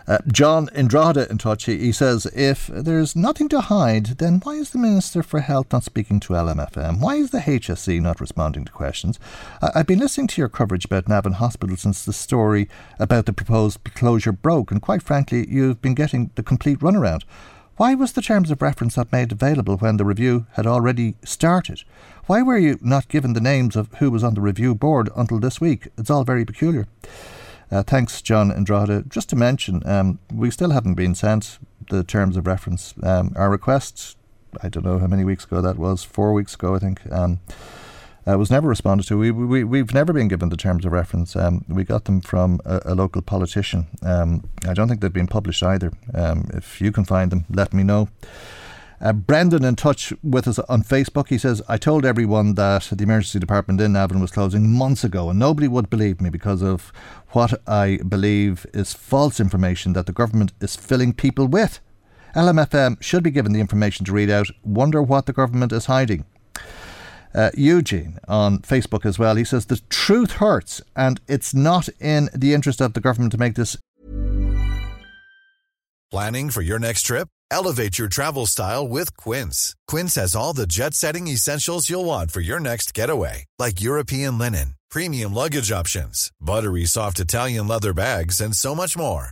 Uh, John in Drogheda in he, says, if there's nothing to hide, then why is the Minister for Health not speaking to LMFM? Why is the HSE not responding to questions? I, have been listening to your coverage about Navan Hospital since the story about the proposed closure broke, and quite frankly, you've been getting the complete runaround. Why was the terms of reference not made available when the review had already started? Why were you not given the names of who was on the review board until this week? It's all very peculiar. Uh, thanks, John and Drogheda. Just to mention, um, we still haven't been sent the terms of reference. Um, our request, I don't know how many weeks ago that was, four weeks ago, I think. Um, uh, was never responded to. We, we, we've never been given the terms of reference. Um, we got them from a, a local politician. Um, I don't think they've been published either. Um, if you can find them, let me know. Uh, Brendan in touch with us on Facebook. He says, I told everyone that the emergency department in Navan was closing months ago, and nobody would believe me because of what I believe is false information that the government is filling people with. LMFM should be given the information to read out. Wonder what the government is hiding. Uh, Eugene on Facebook as well. He says the truth hurts, and it's not in the interest of the government to make this. Planning for your next trip? Elevate your travel style with Quince. Quince has all the jet-setting essentials you'll want for your next getaway, like European linen, premium luggage options, buttery soft Italian leather bags, and so much more.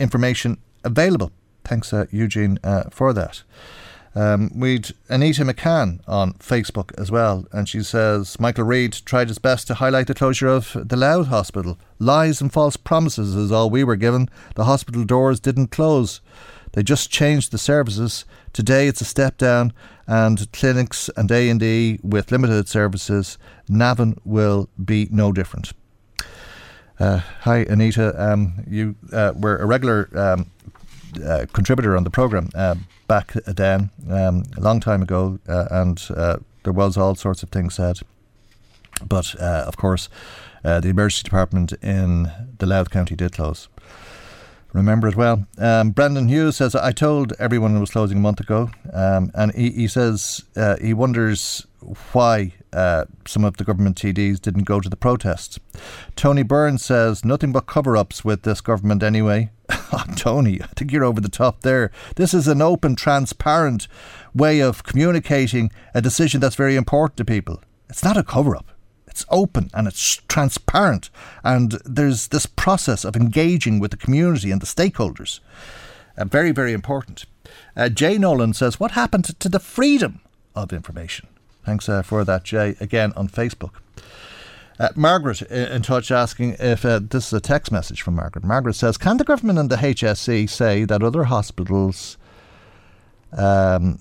Information available. Thanks, uh, Eugene, uh, for that. Um, we'd Anita McCann on Facebook as well, and she says Michael Reade tried his best to highlight the closure of the Louth Hospital. Lies and false promises is all we were given. The hospital doors didn't close. They just changed the services. Today it's a step down, and clinics and A and E with limited services. Navan will be no different. Uh, hi, Anita. Um, you uh, were a regular um, uh, contributor on the programme uh, back then, um, a long time ago, uh, and uh, there was all sorts of things said. But of course, the emergency department in the Louth County did close. Remember as well. Um, Brendan Hughes says, I told everyone it was closing a month ago. Um, and he, he says he wonders why uh, some of the government TDs didn't go to the protests. Tony Burns says nothing but cover ups with this government anyway. <laughs> Tony, I think you're over the top there. This is an open, transparent way of communicating a decision that's very important to people. It's not a cover up. It's open and it's transparent, and there's this process of engaging with the community and the stakeholders. Uh, very, very important. Uh, Jay Nolan says, What happened to the freedom of information? Thanks uh, for that, Jay, again on Facebook. Uh, Margaret in touch asking if uh, this is a text message from Margaret. Margaret says, Can the government and the HSE say that other hospitals um,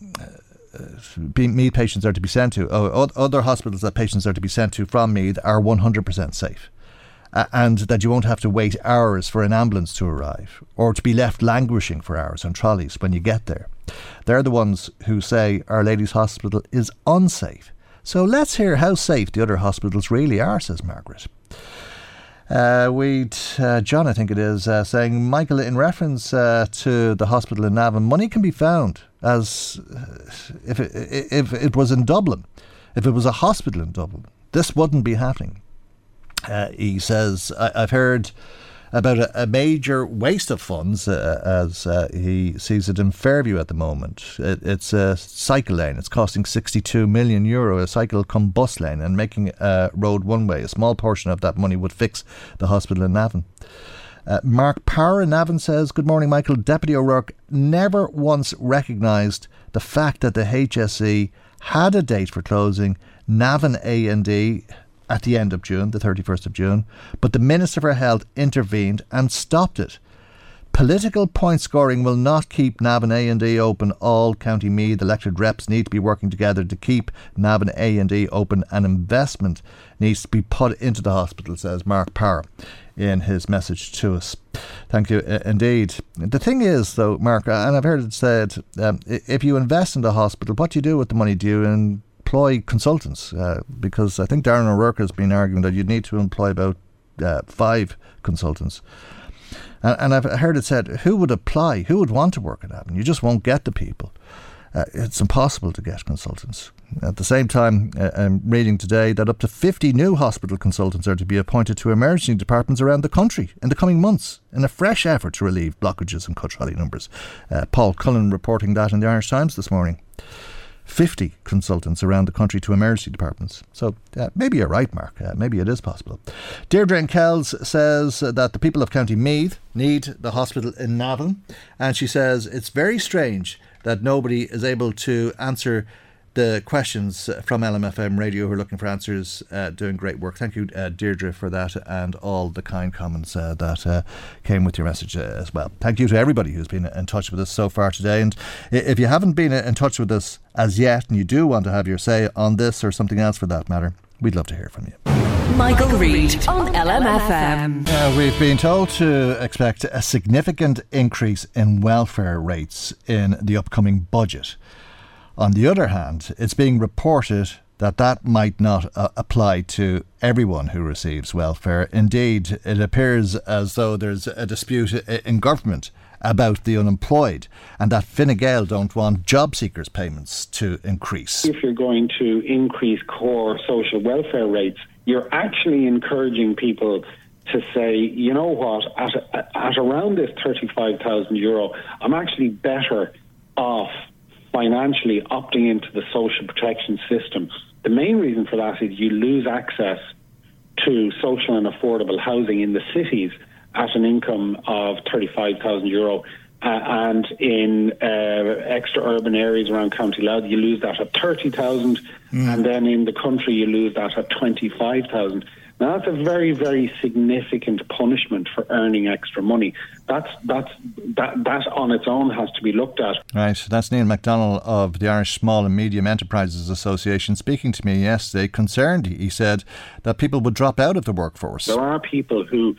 Meath patients are to be sent to, oh, other hospitals that patients are to be sent to from Meath are 100% safe? Uh, and that you won't have to wait hours for an ambulance to arrive or to be left languishing for hours on trolleys when you get there. They're the ones who say Our Lady's Hospital is unsafe. So let's hear how safe the other hospitals really are, says Margaret. Uh, we uh, John, I think it is, uh, saying, Michael, in reference uh, to the hospital in Navan, money can be found as if it, if it was in Dublin, if it was a hospital in Dublin, this wouldn't be happening. Uh, he says, I, have heard about a, a, major waste of funds uh, as uh, he sees it in Fairview at the moment. It, it's a cycle lane. It's costing 62 million euro, a cycle come bus lane, and making a road one way. A small portion of that money would fix the hospital in Navan. Uh, Mark Power in Navan says, Good morning, Michael. Deputy O'Rourke never once recognised the fact that the HSE had a date for closing, Navan A&E at the end of June, the 31st of June, but the Minister for Health intervened and stopped it. Political point scoring will not keep Navan A&E open. All County Meath elected reps need to be working together to keep Navan A&E open and investment needs to be put into the hospital, says Mark Power in his message to us. Thank you uh, indeed. The thing is, though, Mark, and I've heard it said, um, if you invest in the hospital, what do you do with the money? Do you employ consultants? Uh, because I think Darren O'Rourke has been arguing that you'd need to employ about uh, five consultants. And, and, I've heard it said, who would apply? Who would want to work at Navan? You just won't get the people. Uh, it's impossible to get consultants. At the same time, uh, I'm reading today that up to 50 new hospital consultants are to be appointed to emergency departments around the country in the coming months in a fresh effort to relieve blockages and cut trolley numbers. Uh, Paul Cullen reporting that in the Irish Times this morning. 50 consultants around the country to emergency departments. So uh, maybe you're right, Mark. Uh, maybe it is possible. Deirdre and Kells says that the people of County Meath need the hospital in Navan, and she says it's very strange that nobody is able to answer the questions from LMFM Radio who are looking for answers, uh, doing great work. Thank you, uh, Deirdre, for that and all the kind comments uh, that uh, came with your message uh, as well. Thank you to everybody who's been in touch with us so far today. And if you haven't been in touch with us as yet and you do want to have your say on this or something else for that matter, we'd love to hear from you. Michael, Reade on LMFM. Uh, we've been told to expect a significant increase in welfare rates in the upcoming budget. On the other hand, it's being reported that that might not uh, apply to everyone who receives welfare. Indeed, it appears as though there's a dispute in government about the unemployed and that Fine Gael don't want job seekers payments to increase. If you're going to increase core social welfare rates, you're actually encouraging people to say, you know what, at, at around this 35,000 euro, I'm actually better off financially opting into the social protection system. The main reason for that is you lose access to social and affordable housing in the cities at an income of 35,000 euro. Uh, and in uh, extra urban areas around County Louth, you lose that at 30,000. Mm. And then in the country, you lose that at 25,000. Now that's a very, very significant punishment for earning extra money. That's that's that that on its own has to be looked at. Right, that's Neil MacDonald of the Irish Small and Medium Enterprises Association speaking to me yesterday. Concerned, he said that people would drop out of the workforce. There are people who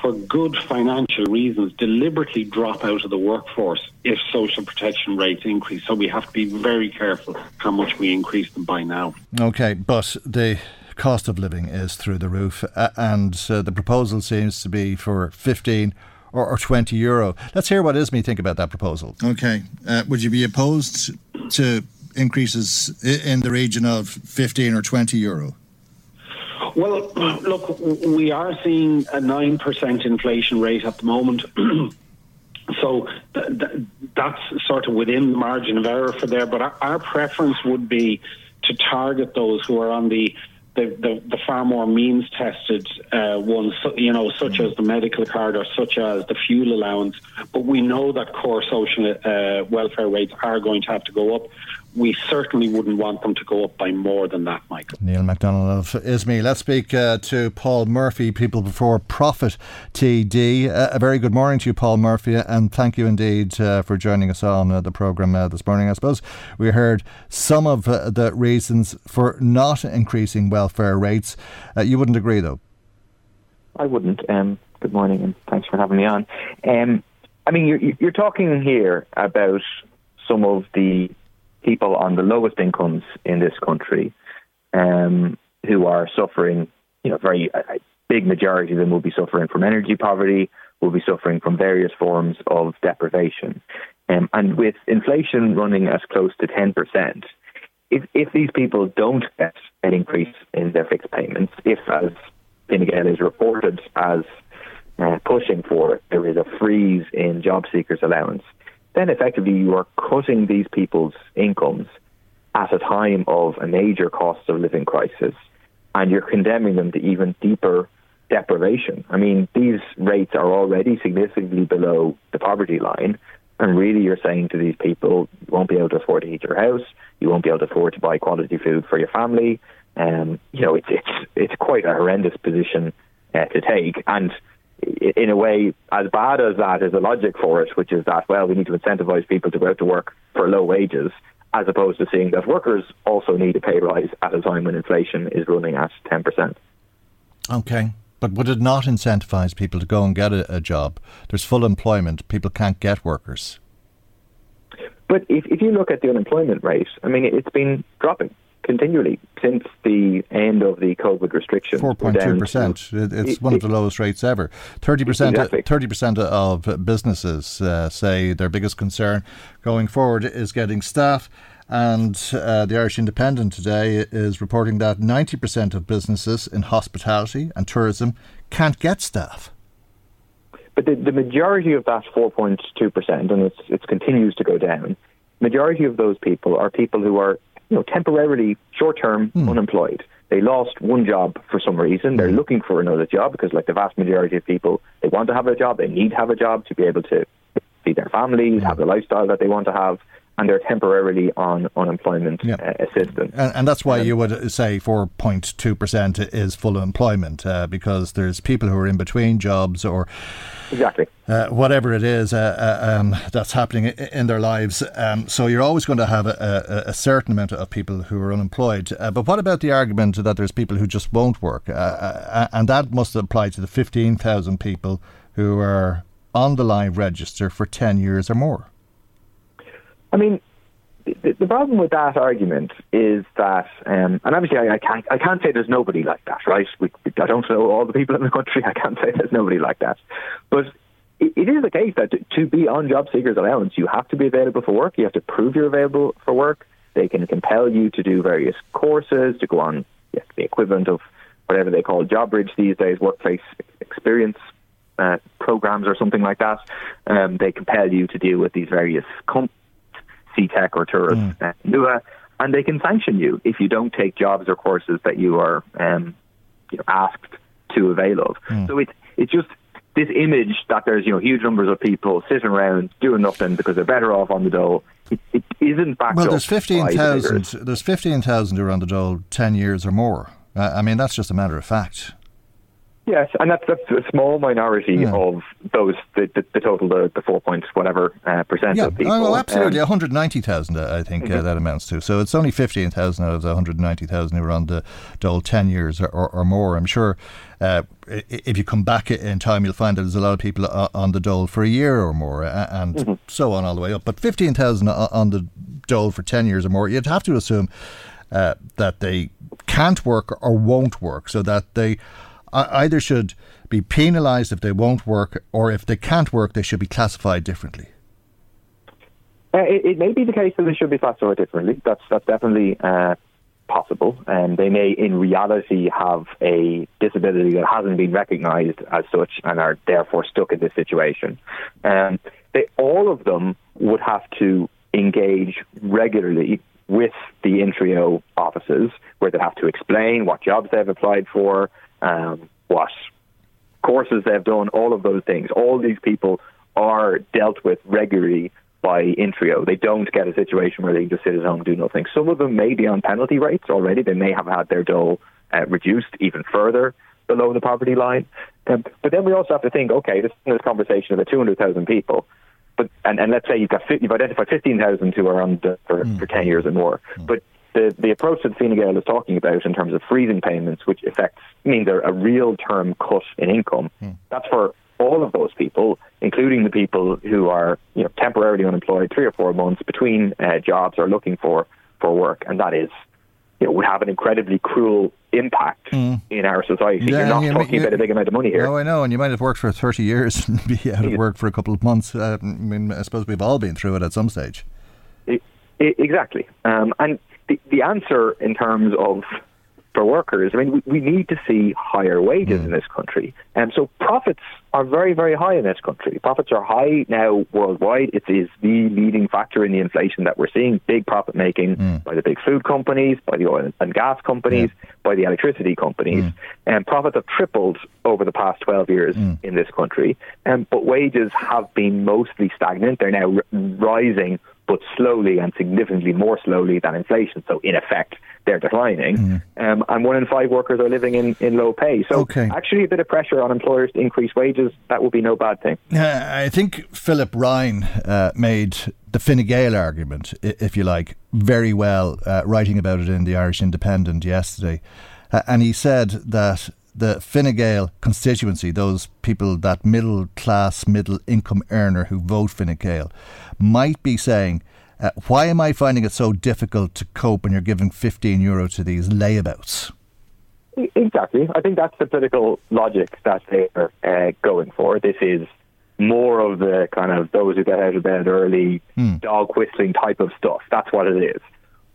for good financial reasons, deliberately drop out of the workforce if social protection rates increase. So we have to be very careful how much we increase them by now. Okay, but the cost of living is through the roof, uh, and uh, the proposal seems to be for 15 or, or 20 euro. Let's hear what ISME think about that proposal. Okay. Uh, would you be opposed to increases in the region of 15 or 20 euro? Well, look, we are seeing a 9% inflation rate at the moment. <clears throat> so th- th- that's sort of within the margin of error for there. But our, our preference would be to target those who are on the the, the, the, far more means tested uh, ones, you know, such mm. as the medical card or such as the fuel allowance. But we know that core social uh, welfare rates are going to have to go up we certainly wouldn't want them to go up by more than that, Michael. Neil MacDonald of ISME. Let's speak uh, to Paul Murphy, People Before Profit TD. Uh, a very good morning to you, Paul Murphy, and thank you indeed uh, for joining us on uh, the programme uh, this morning. I suppose we heard some of uh, the reasons for not increasing welfare rates. you wouldn't agree, though? I wouldn't. Um, good morning, and thanks for having me on. Um, I mean, you're, you're talking here about some of the people on the lowest incomes in this country um, who are suffering, you know, very a big majority of them will be suffering from energy poverty, will be suffering from various forms of deprivation. Um, and with inflation running as close to 10%, if, if these people don't get an increase in their fixed payments, if, as Fine is reported as uh, pushing for, there is a freeze in job seekers' allowance, then effectively you are cutting these people's incomes at a time of a major cost of living crisis and you're condemning them to even deeper deprivation. I mean, these rates are already significantly below the poverty line. And really, you're saying to these people, you won't be able to afford to heat your house, you won't be able to afford to buy quality food for your family, um, you know, it's it's it's quite a horrendous position uh, to take, and in a way, as bad as that is the logic for it, which is that well, we need to incentivize people to go out to work for low wages, as opposed to seeing that workers also need a pay rise at a time when inflation is running at ten percent. Okay. But would it not incentivize people to go and get a, a job? There's full employment. People can't get workers. But if, if you look at the unemployment rate, I mean, it's been dropping continually since the end of the COVID restrictions. Four point two percent. It's it, one of the lowest rates ever. Thirty percent. Thirty percent of businesses uh, say their biggest concern going forward is getting staff. And uh, the Irish Independent today is reporting that 90% of businesses in hospitality and tourism can't get staff. But the, the majority of that 4.2%, and it's, it continues to go down, majority of those people are people who are you know, temporarily, short-term, hmm. unemployed. They lost one job for some reason. They're hmm. looking for another job because, like the vast majority of people, they want to have a job. They need to have a job to be able to feed their families, hmm. have the lifestyle that they want to have and they're temporarily on unemployment uh, assistance. And, and, that's why um, you would say 4.2% is full employment uh, because there's people who are in between jobs or exactly uh, whatever it is uh, uh, um, that's happening in their lives. Um, so you're always going to have a, a, a, certain amount of people who are unemployed. Uh, but what about the argument that there's people who just won't work? and that must apply to the 15,000 people who are on the live register for 10 years or more. I mean, the, the problem with that argument is that, um, and obviously I, I, can't, I can't say there's nobody like that, right? We, I don't know all the people in the country. <laughs> I can't say there's nobody like that, but it, is the case that to, to be on job seekers allowance, you have to be available for work. You have to prove you're available for work. They can compel you to do various courses, to go on yeah, the equivalent of whatever they call job bridge these days, workplace experience uh, programs or something like that. Um, they compel you to deal with these various com- Seetec or Turas mm. NUA, and they can sanction you if you don't take jobs or courses that you are um, you know, asked to avail of. Mm. So it's it's just this image that there's you know huge numbers of people sitting around doing nothing because they're better off on the dole. It, it isn't backed well, there's fifteen thousand. There's fifteen thousand who are on the dole ten years or more. Uh, I mean, that's just a matter of fact. Yes, and that's, that's a small minority yeah. of those, the, the, the, total, the, the four points, whatever uh, percent yeah. of people. Oh, absolutely. Um, 190,000, uh, I think uh, mm-hmm. uh, that amounts to. So it's only 15,000 out of the 190,000 who are on the dole 10 years or, or, or more. I'm sure uh, if you come back in time, you'll find that there's a lot of people uh, on the dole for a year or more and mm-hmm. so on all the way up. But 15,000 on the dole for 10 years or more, you'd have to assume that they can't work or won't work so that they either should be penalised if they won't work, or if they can't work, they should be classified differently. Uh, it, it, may be the case that they should be classified differently. That's that's definitely uh, possible, and they may, in reality, have a disability that hasn't been recognised as such, and are therefore stuck in this situation. Um, they, all of them would have to engage regularly with the Intreo offices, where they have to explain what jobs they've applied for, um, what courses they've done, all of those things. All these people are dealt with regularly by Intreo. They don't get a situation where they can just sit at home and do nothing. Some of them may be on penalty rates already. They may have had their dole uh, reduced even further below the poverty line. Um, but then we also have to think, okay, this, is this conversation about 200,000 people. But, and, and let's say you've got you've identified 15,000 who are on for, mm. for 10 years or more. Mm. But the, the approach that Fine Gael is talking about in terms of freezing payments, which affects means a, a real term cut in income, hmm. that's for all of those people, including the people who are you know temporarily unemployed, three or four months between uh, jobs or looking for for work, and that is you know would have an incredibly cruel impact mm. in our society. Yeah, You're not you talking about a big amount of money here. No, I know, and you might have worked for thirty years <laughs> and be out of work for a couple of months. Uh, I mean, I suppose we've all been through it at some stage. It, it, exactly, um, and the, the answer in terms of for workers, I mean, we, we need to see higher wages mm. in this country. And so profits are very, very high in this country. Profits are high now worldwide. It is the leading factor in the inflation that we're seeing. Big profit making mm. by the big food companies, by the oil and gas companies, yeah. by the electricity companies. Mm. And profits have tripled over the past 12 years mm. in this country. Um, but wages have been mostly stagnant. They're now r- rising but slowly and significantly more slowly than inflation. So, in effect, they're declining. Mm. Um, and one in five workers are living in, in low pay. So, okay. actually, a bit of pressure on employers to increase wages, that would be no bad thing. Uh, I think Philip Ryan uh, made the Fine Gael argument, if you like, very well, uh, writing about it in the Irish Independent yesterday. Uh, and he said that the Fine Gael constituency, those people, that middle class, middle income earner who vote Fine Gael, might be saying, uh, why am I finding it so difficult to cope when you're giving 15 euro to these layabouts? Exactly. I think that's the political logic that they're uh, going for. This is more of the kind of those who get out of bed early, mm. dog whistling type of stuff. That's what it is.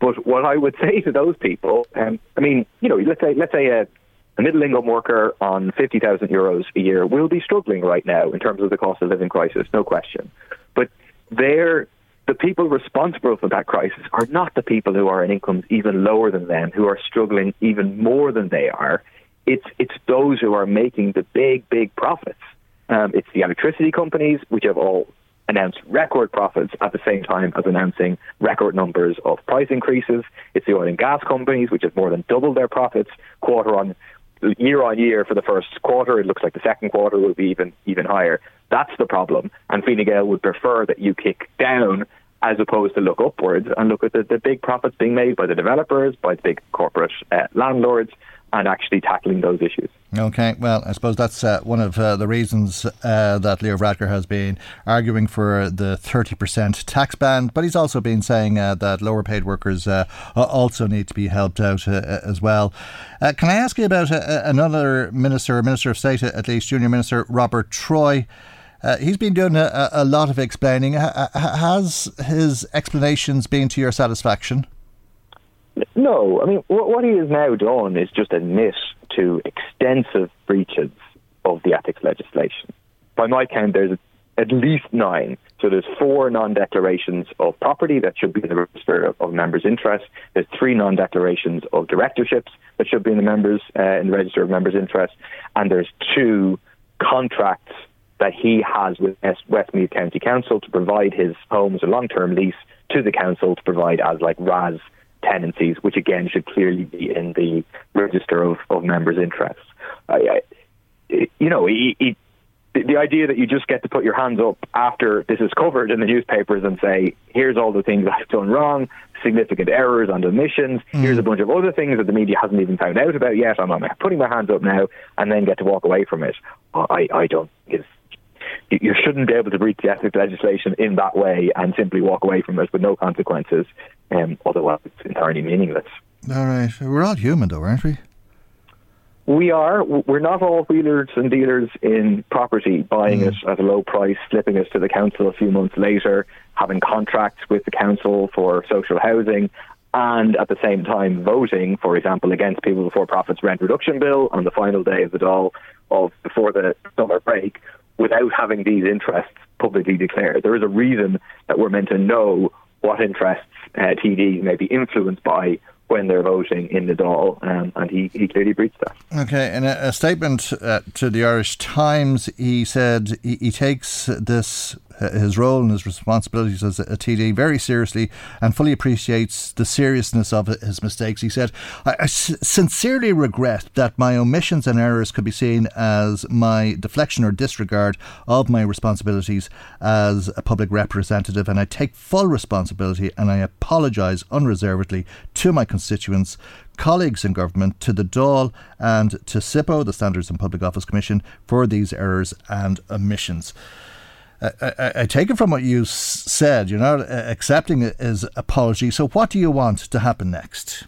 But what I would <laughs> say to those people, um, I mean, you know, let's say let's say a, a middle income worker on fifty thousand euros a year will be struggling right now in terms of the cost of living crisis, no question. But they're the people responsible for that crisis are not the people who are in incomes even lower than them, who are struggling even more than they are. It's it's those who are making the big, big profits. Um, it's the electricity companies, which have all announced record profits at the same time as announcing record numbers of price increases. It's the oil and gas companies, which have more than doubled their profits quarter on year on year for the first quarter. It looks like the second quarter will be even even higher. That's the problem. And Fine Gael would prefer that you kick down as opposed to look upwards and look at the, the big profits being made by the developers, by the big corporate uh, landlords, and actually tackling those issues. Okay, well, I suppose that's uh, one of uh, the reasons uh, that Leo Varadkar has been arguing for the 30% tax ban, but he's also been saying uh, that lower paid workers uh, also need to be helped out uh, as well. can I ask you about another minister, Minister of State at least, Junior Minister Robert Troy? he's been doing a, a lot of explaining. has his explanations been to your satisfaction? No, I mean, what he has now done is just admit to extensive breaches of the ethics legislation. By my count, there's at least nine. So there's four non-declarations of property that should be in the register of, of members' interest. There's three non-declarations of directorships that should be in the members uh, in the register of members' interest, and there's two contracts that he has with Westmeath County Council to provide his home as a long-term lease to the council to provide as like RAS tenancies, which again should clearly be in the register of, of members' interests. I, I, you know, he, he, the idea that you just get to put your hands up after this is covered in the newspapers and say, here's all the things I've done wrong, significant errors on emissions, mm. here's a bunch of other things that the media hasn't even found out about yet, I'm, I'm putting my hands up now, and then get to walk away from it. I, I don't think you shouldn't be able to breach the ethics legislation in that way and simply walk away from it with no consequences. Um, otherwise, it's entirely meaningless. All right, we're all human, though, aren't we? We are. We're not all wheelers and dealers in property, buying mm. it at a low price, slipping it to the council a few months later, having contracts with the council for social housing, and at the same time voting, for example, against People Before Profits rent reduction bill on the final day of the Dáil of before the summer break, without having these interests publicly declared. There is a reason that we're meant to know what interests uh, TDs may be influenced by when they're voting in the Dáil, um, and he, he clearly breached that. Okay, in a, a statement uh, to the Irish Times, he said he, he takes this his role and his responsibilities as a, TD very seriously and fully appreciates the seriousness of his mistakes. He said, I, sincerely regret that my omissions and errors could be seen as my deflection or disregard of my responsibilities as a public representative, and I take full responsibility and I apologise unreservedly to my constituents colleagues in government, to the Dáil and to SIPO, the Standards and Public Office Commission, for these errors and omissions. I, I, take it from what you said, you're not uh, accepting his apology. So, what do you want to happen next?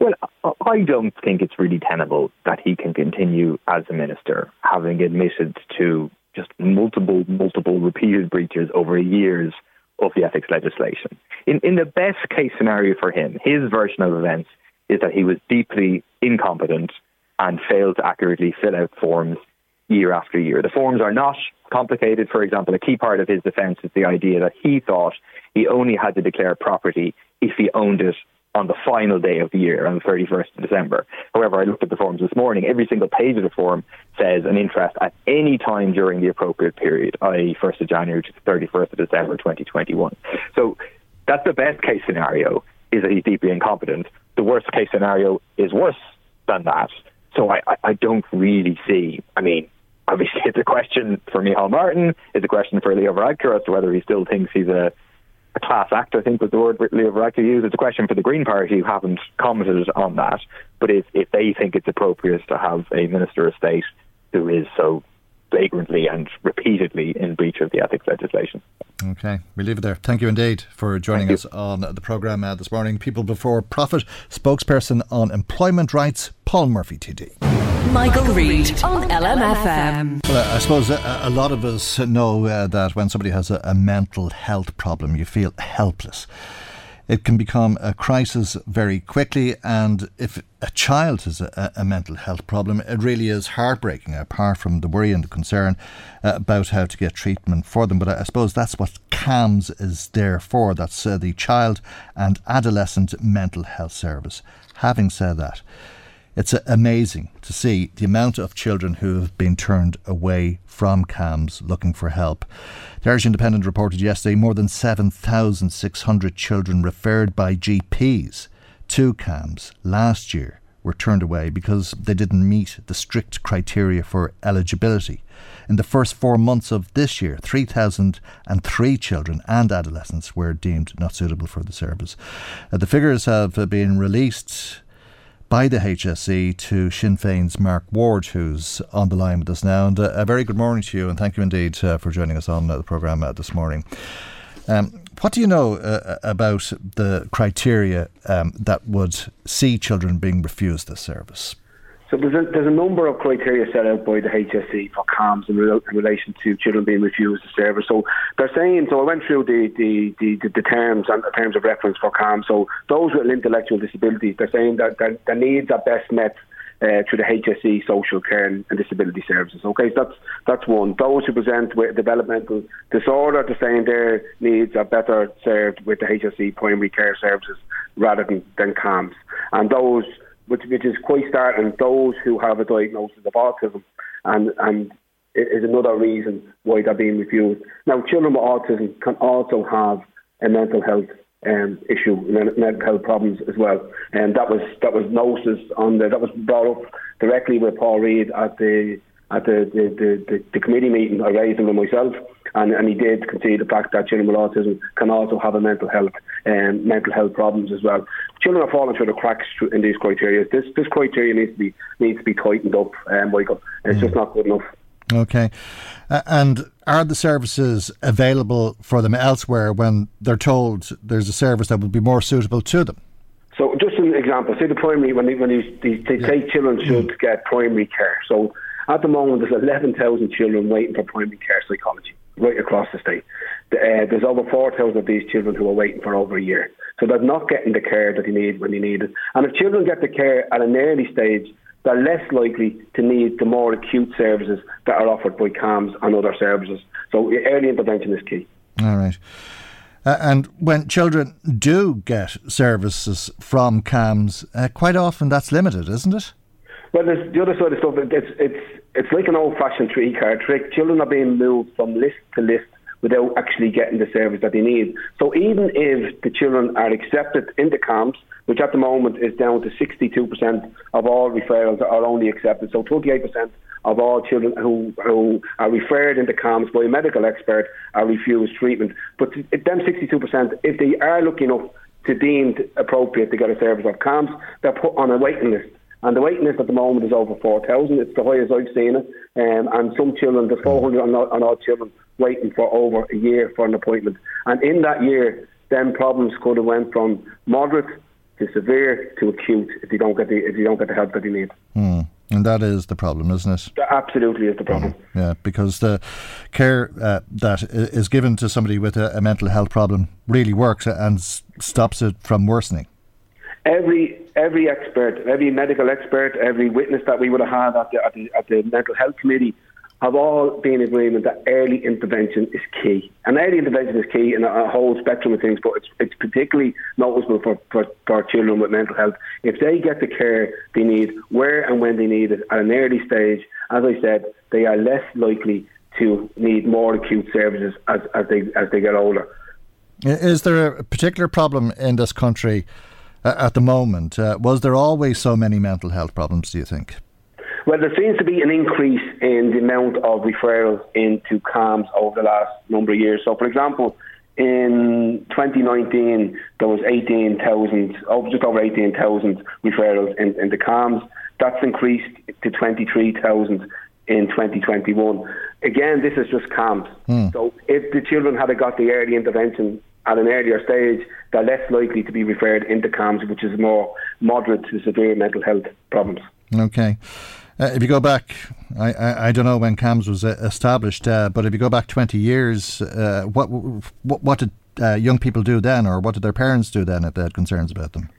Well, I don't think it's really tenable that he can continue as a minister, having admitted to just multiple, multiple repeated breaches over years of the ethics legislation. In, in the best case scenario for him, his version of events is that he was deeply incompetent and failed to accurately fill out forms year after year. The forms are not complicated. For example, a key part of his defence is the idea that he thought he only had to declare property if he owned it on the final day of the year, on the 31st of December. However, I looked at the forms this morning. Every single page of the form says an interest at any time during the appropriate period, i.e., 1st of January to the 31st of December 2021. So that's the best case scenario, is that he's deeply incompetent. The worst case scenario is worse than that. So I, I, I don't really see, I mean, obviously it's a question for Micheál Martin, it's a question for Leo Varadkar as to whether he still thinks he's a a class act, I think was the word Leo Varadkar used. It's a question for the Green Party who haven't commented on that. But if, if they think it's appropriate to have a Minister of State who is so flagrantly and repeatedly in breach of the ethics legislation. Okay, we leave it there. Thank you indeed for joining us on the programme uh, this morning. People Before Profit, spokesperson on employment rights, Paul Murphy TD. Michael, Reade on LMFM. Well, I suppose a, a lot of us know uh, that when somebody has a, a mental health problem, you feel helpless it can become a crisis very quickly. And if a child has a, a, mental health problem, it really is heartbreaking, apart from the worry and the concern uh, about how to get treatment for them. But I, I, suppose that's what CAMHS is there for. That's uh, the Child and Adolescent Mental Health Service. Having said that, it's amazing to see the amount of children who have been turned away from CAMHS looking for help. The Irish Independent reported yesterday more than 7,600 children referred by GPs to CAMHS last year were turned away because they didn't meet the strict criteria for eligibility. In the first four months of this year, 3,003 children and adolescents were deemed not suitable for the service. Uh, the figures have been released by the HSE to Sinn Féin's Mark Ward, who's on the line with us now. And uh, a very good morning to you, and thank you indeed uh, for joining us on uh, the programme uh, this morning. Um, what do you know uh, about the criteria um, that would see children being refused this service? So there's a, there's a number of criteria set out by the HSE for CAMHS in, re- in relation to children being refused the service. So they're saying, so I went through the, the, the, the, terms and the terms of reference for CAMHS. So those with intellectual disabilities, they're saying that their, their needs are best met uh, through the HSE social care and disability services. Okay, so that's that's one. Those who present with developmental disorder, they're saying their needs are better served with the HSE primary care services rather than, than CAMHS. And those which, which is quite startling, those who have a diagnosis of autism, and and is another reason why they're being refused. Now, children with autism can also have a mental health um, issue, mental health problems as well, and that was that was noticed on the that was brought up directly with Paul Reid at the at the the, the, the, the committee meeting. I raised them with myself and, and he did concede the fact that children with autism can also have a mental health and um, mental health problems as well. Children are falling through the cracks in these criteria. This this criteria needs to be needs to be tightened up, um, Michael. It's mm. just not good enough. Okay, uh, and are the services available for them elsewhere when they're told there's a service that would be more suitable to them? So, just an example, say the primary when they, when they, they, they yeah. say children should mm. get primary care. So, at the moment, there's 11,000 children waiting for primary care psychology right across the state. Uh, there's over 4,000 of these children who are waiting for over a year. So they're not getting the care that they need when they need it. And if children get the care at an early stage, they're less likely to need the more acute services that are offered by CAMHS and other services. So early intervention is key. All right. Uh, and when children do get services from CAMHS, uh, quite often that's limited, isn't it? Well, there's the other side of stuff. It's it's it's like an old-fashioned three-card trick. Children are being moved from list to list without actually getting the service that they need. So even if the children are accepted in the CAMHS, which at the moment is down to 62% of all referrals are only accepted, so 28% of all children who, who are referred into CAMHS by a medical expert are refused treatment. But them 62%, if they are looking up to deemed appropriate to get a service of CAMHS, they're put on a waiting list. And the waiting list at the moment is over 4,000. It's the highest I've seen it. Um, and some children, there's 400 and odd children waiting for over a year for an appointment. And in that year, then problems could have went from moderate to severe to acute if you don't get the if you don't get the help that you need. Hmm. And that is the problem, isn't it? That absolutely is the problem. Mm-hmm. Yeah, because the care uh, that is given to somebody with a, a mental health problem really works and s- stops it from worsening every every expert, every medical expert, every witness that we would have had at the, at the, at the mental health committee have all been in agreement that early intervention is key. And early intervention is key in a, whole spectrum of things, but it's, it's particularly noticeable for, for, for children with mental health. If they get the care they need, where and when they need it at an early stage, as I said, they are less likely to need more acute services as, as, they, as they get older. Is there a particular problem in this country uh, at the moment? Uh, was there always so many mental health problems, do you think? Well, there seems to be an increase in the amount of referrals into CAMHS over the last number of years. So, for example, in 2019, there was 18,000, oh, just over 18,000 referrals in, into CAMHS. That's increased to 23,000 in 2021. Again, this is just CAMHS. Mm. So, if the children had got the early intervention at an earlier stage, they're less likely to be referred into CAMHS, which is more moderate to severe mental health problems. Okay. Uh, if you go back, I, I, I, don't know when CAMHS was uh, established, uh, but if you go back 20 years, uh, what, what, what did uh, young people do then, or what did their parents do then if they had concerns about them?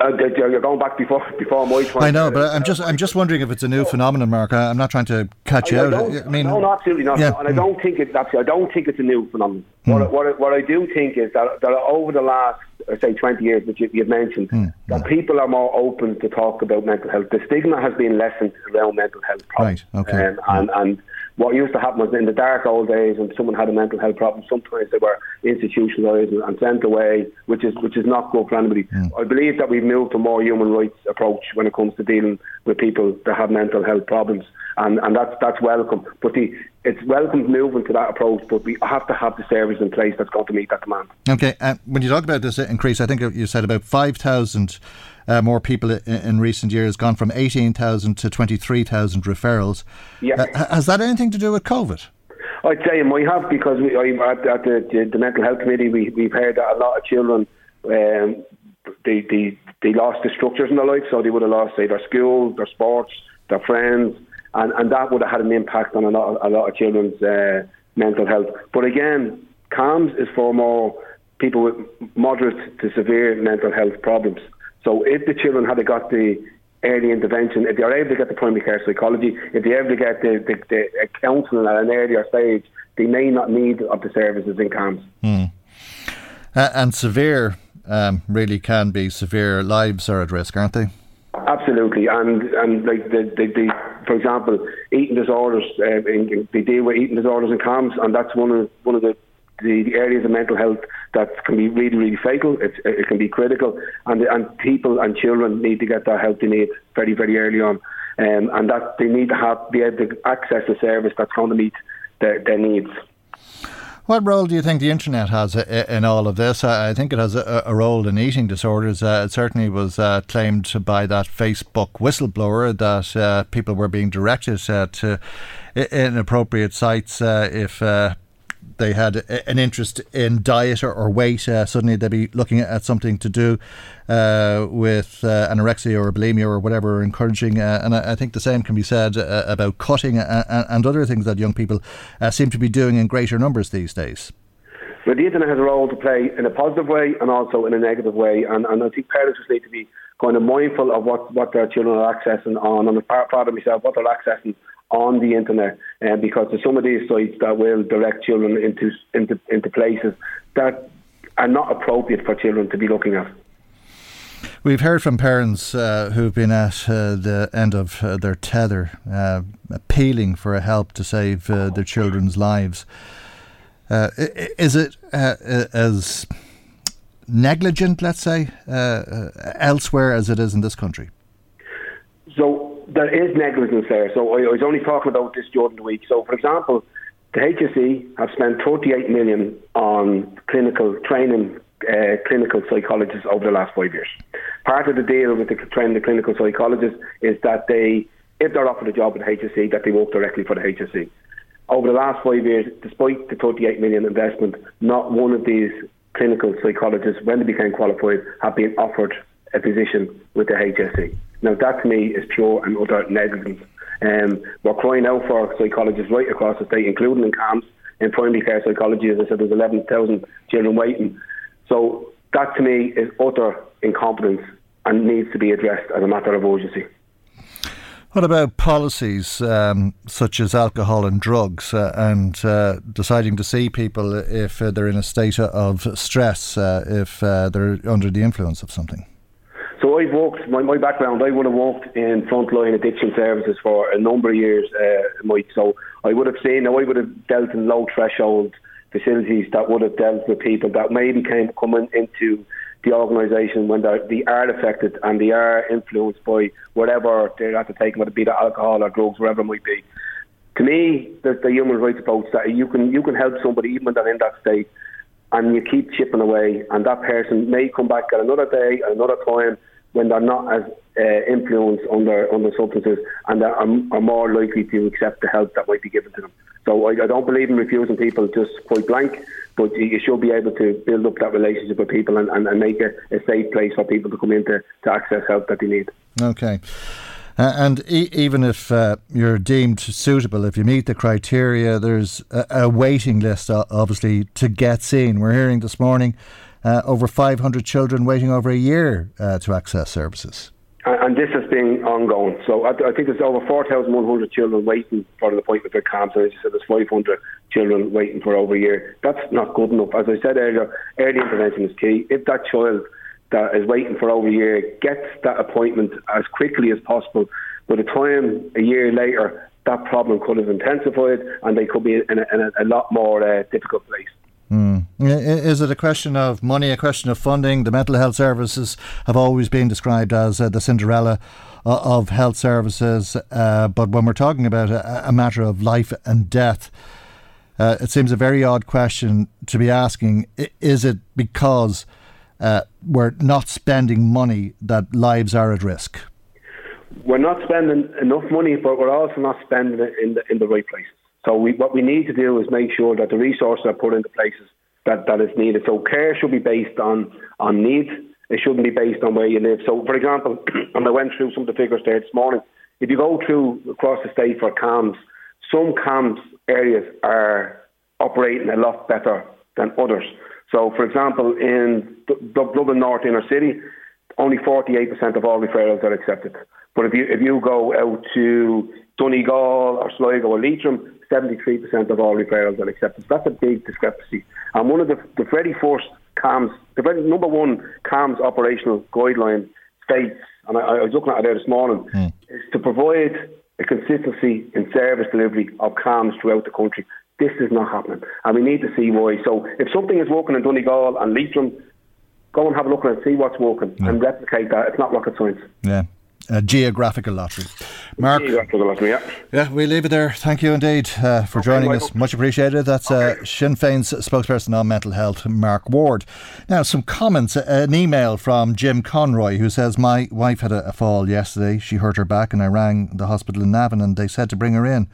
Uh, you're going back before before my time. I know, but I'm just I'm just wondering if it's a new phenomenon, Mark. I'm not trying to catch I, you I out. I mean, no, absolutely not. Yeah. And I don't think it's actually. I don't think it's a new phenomenon. Hmm. What, what, what I do think is that, that over the last uh, say 20 years, which you, have mentioned, hmm. that people are more open to talk about mental health. The stigma has been lessened around mental health problems. Right. Okay. Um, and, and what used to happen was in the dark old days when someone had a mental health problem, sometimes they were institutionalised and sent away, which is which is not good for anybody. Mm. I believe that we've moved to a more human rights approach when it comes to dealing with people that have mental health problems, and and that's that's welcome. But the it's welcome moving to that approach, but we have to have the service in place that's going to meet that demand. Okay, uh, when you talk about this increase, I think you said about five thousand uh, more people in, in, recent years, gone from 18,000 to 23,000 referrals. Yeah. Uh, has that anything to do with COVID? I'd say it might have because we, I, at, at the, the, mental health committee, we, we've heard that a lot of children um, they, they they lost the structures in their life, so they would have lost say their school, their sports, their friends, and, and that would have had an impact on a lot of, a lot of children's uh, mental health. But again, CAMHS is for more people with moderate to severe mental health problems. So if the children had got the early intervention, if they're able to get the primary care psychology, if they're able to get the, the, the counselling at an earlier stage, they may not need of the services in CAMHS. Hmm. Uh, and severe um, really can be severe. Lives are at risk, aren't they? Absolutely, and and like the, the, the for example, eating disorders, uh, in, they deal with eating disorders in CAMHS, and that's one of one of the the, the areas of mental health that can be really, really fatal. It's, it can be critical, and and people and children need to get that help they need very, very early on, um, and that they need to have be able to access a service that's going to meet their, their needs. What role do you think the internet has in all of this? I think it has a, a role in eating disorders. Uh, it certainly was uh, claimed by that Facebook whistleblower that uh, people were being directed uh, to inappropriate sites uh, if uh, they had an interest in diet or, or weight, uh, suddenly they'd be looking at something to do uh, with uh, anorexia or bulimia or whatever, encouraging. Uh, and I, I, think the same can be said uh, about cutting and, and, other things that young people seem to be doing in greater numbers these days. Well, the internet has a role to play in a positive way and also in a negative way, and, and I think parents just need to be kind of mindful of what, what their children are accessing on. And part, part of myself, what they're accessing on the internet, uh, because there's some of these sites that will direct children into into into places that are not appropriate for children to be looking at. We've heard from parents uh, who've been at uh, the end of uh, their tether, uh, appealing for help to save uh, their children's lives. Uh, is it as negligent, let's say, elsewhere as it is in this country? So there is negligence there. So I, I was only talking about this during the week. So, for example, the HSE have spent 38 million on clinical training uh, clinical psychologists over the last five years. Part of the deal with the training the clinical psychologists is that they, if they're offered a job at the HSE, that they work directly for the HSE. Over the last five years, despite the 38 million investment, not one of these clinical psychologists, when they became qualified, have been offered a position with the HSE. Now, that to me is pure and utter negligence. Um, we're crying out for psychologists right across the state, including in CAMHS. In primary care psychology, as I said, there's 11,000 children waiting. So that to me is utter incompetence and needs to be addressed as a matter of urgency. What about policies um, such as alcohol and drugs uh, and uh, deciding to see people if uh, they're in a state of stress, uh, if uh, they're under the influence of something? So I've worked, my, my background, I would have worked in frontline addiction services for a number of years, uh, Mike. So I would have seen, I would have dealt in low threshold facilities that would have dealt with people that maybe came coming into the organisation when they are affected and they are influenced by whatever they're at to take, whether it be the alcohol or drugs, whatever it might be. To me, there's the human rights approach that you can you can help somebody even when they're in that state, and you keep chipping away, and that person may come back at another day, another time, when they're not as uh, influenced on under substances and are, are more likely to accept the help that might be given to them. So I, I don't believe in refusing people just quite blank, but you, you should be able to build up that relationship with people and, and, and make it a safe place for people to come in to, to access help that they need. Okay. Uh, and e- even if uh, you're deemed suitable, if you meet the criteria, there's a, a waiting list, obviously, to get seen. We're hearing this morning uh, over 500 children waiting over a year uh, to access services. And this has been ongoing. So I, think there's over 4,100 children waiting for an appointment with CAMHS. And as you said, there's 500 children waiting for over a year. That's not good enough. As I said earlier, early intervention is key. If that child that is waiting for over a year gets that appointment as quickly as possible, by the time a year later, that problem could have intensified and they could be in a, in a, a lot more uh, difficult place. Mm. Is it a question of money, a question of funding? The mental health services have always been described as uh, the Cinderella uh, of health services, uh, but when we're talking about a, a matter of life and death, uh, it seems a very odd question to be asking. Is it because uh, we're not spending money that lives are at risk? We're not spending enough money, but we're also not spending it in the in the right places. So we, what we need to do is make sure that the resources are put into places that, that is needed. So care should be based on, on needs. It shouldn't be based on where you live. So, for example, <clears throat> and I went through some of the figures there this morning. If you go through across the state for CAMHS, some CAMHS areas are operating a lot better than others. So, for example, in Dublin North Inner City, only 48% of all referrals are accepted. But if you if you go out to Donegal or Sligo or Leitrim, 73% of all referrals are accepted. So that's a big discrepancy. And one of the, the very first CAMHS, the very number one CAMHS operational guideline states, and I, I was looking at it there this morning, mm. is to provide a consistency in service delivery of CAMHS throughout the country. This is not happening, and we need to see why. So if something is working in Donegal and Leitrim, go and have a look at it, see what's working, yeah. and replicate that. It's not rocket science. Yeah a geographical lottery. Mark, geographical lottery, yeah. Yeah, we leave it there. Thank you indeed uh, for okay, joining us. Much appreciated. That's uh, Sinn Féin's spokesperson on mental health, Mark Ward. Now, some comments. Uh, an email from Jim Conroy who says, My wife had a, a fall yesterday. She hurt her back, and I rang the hospital in Navan, and they said to bring her in.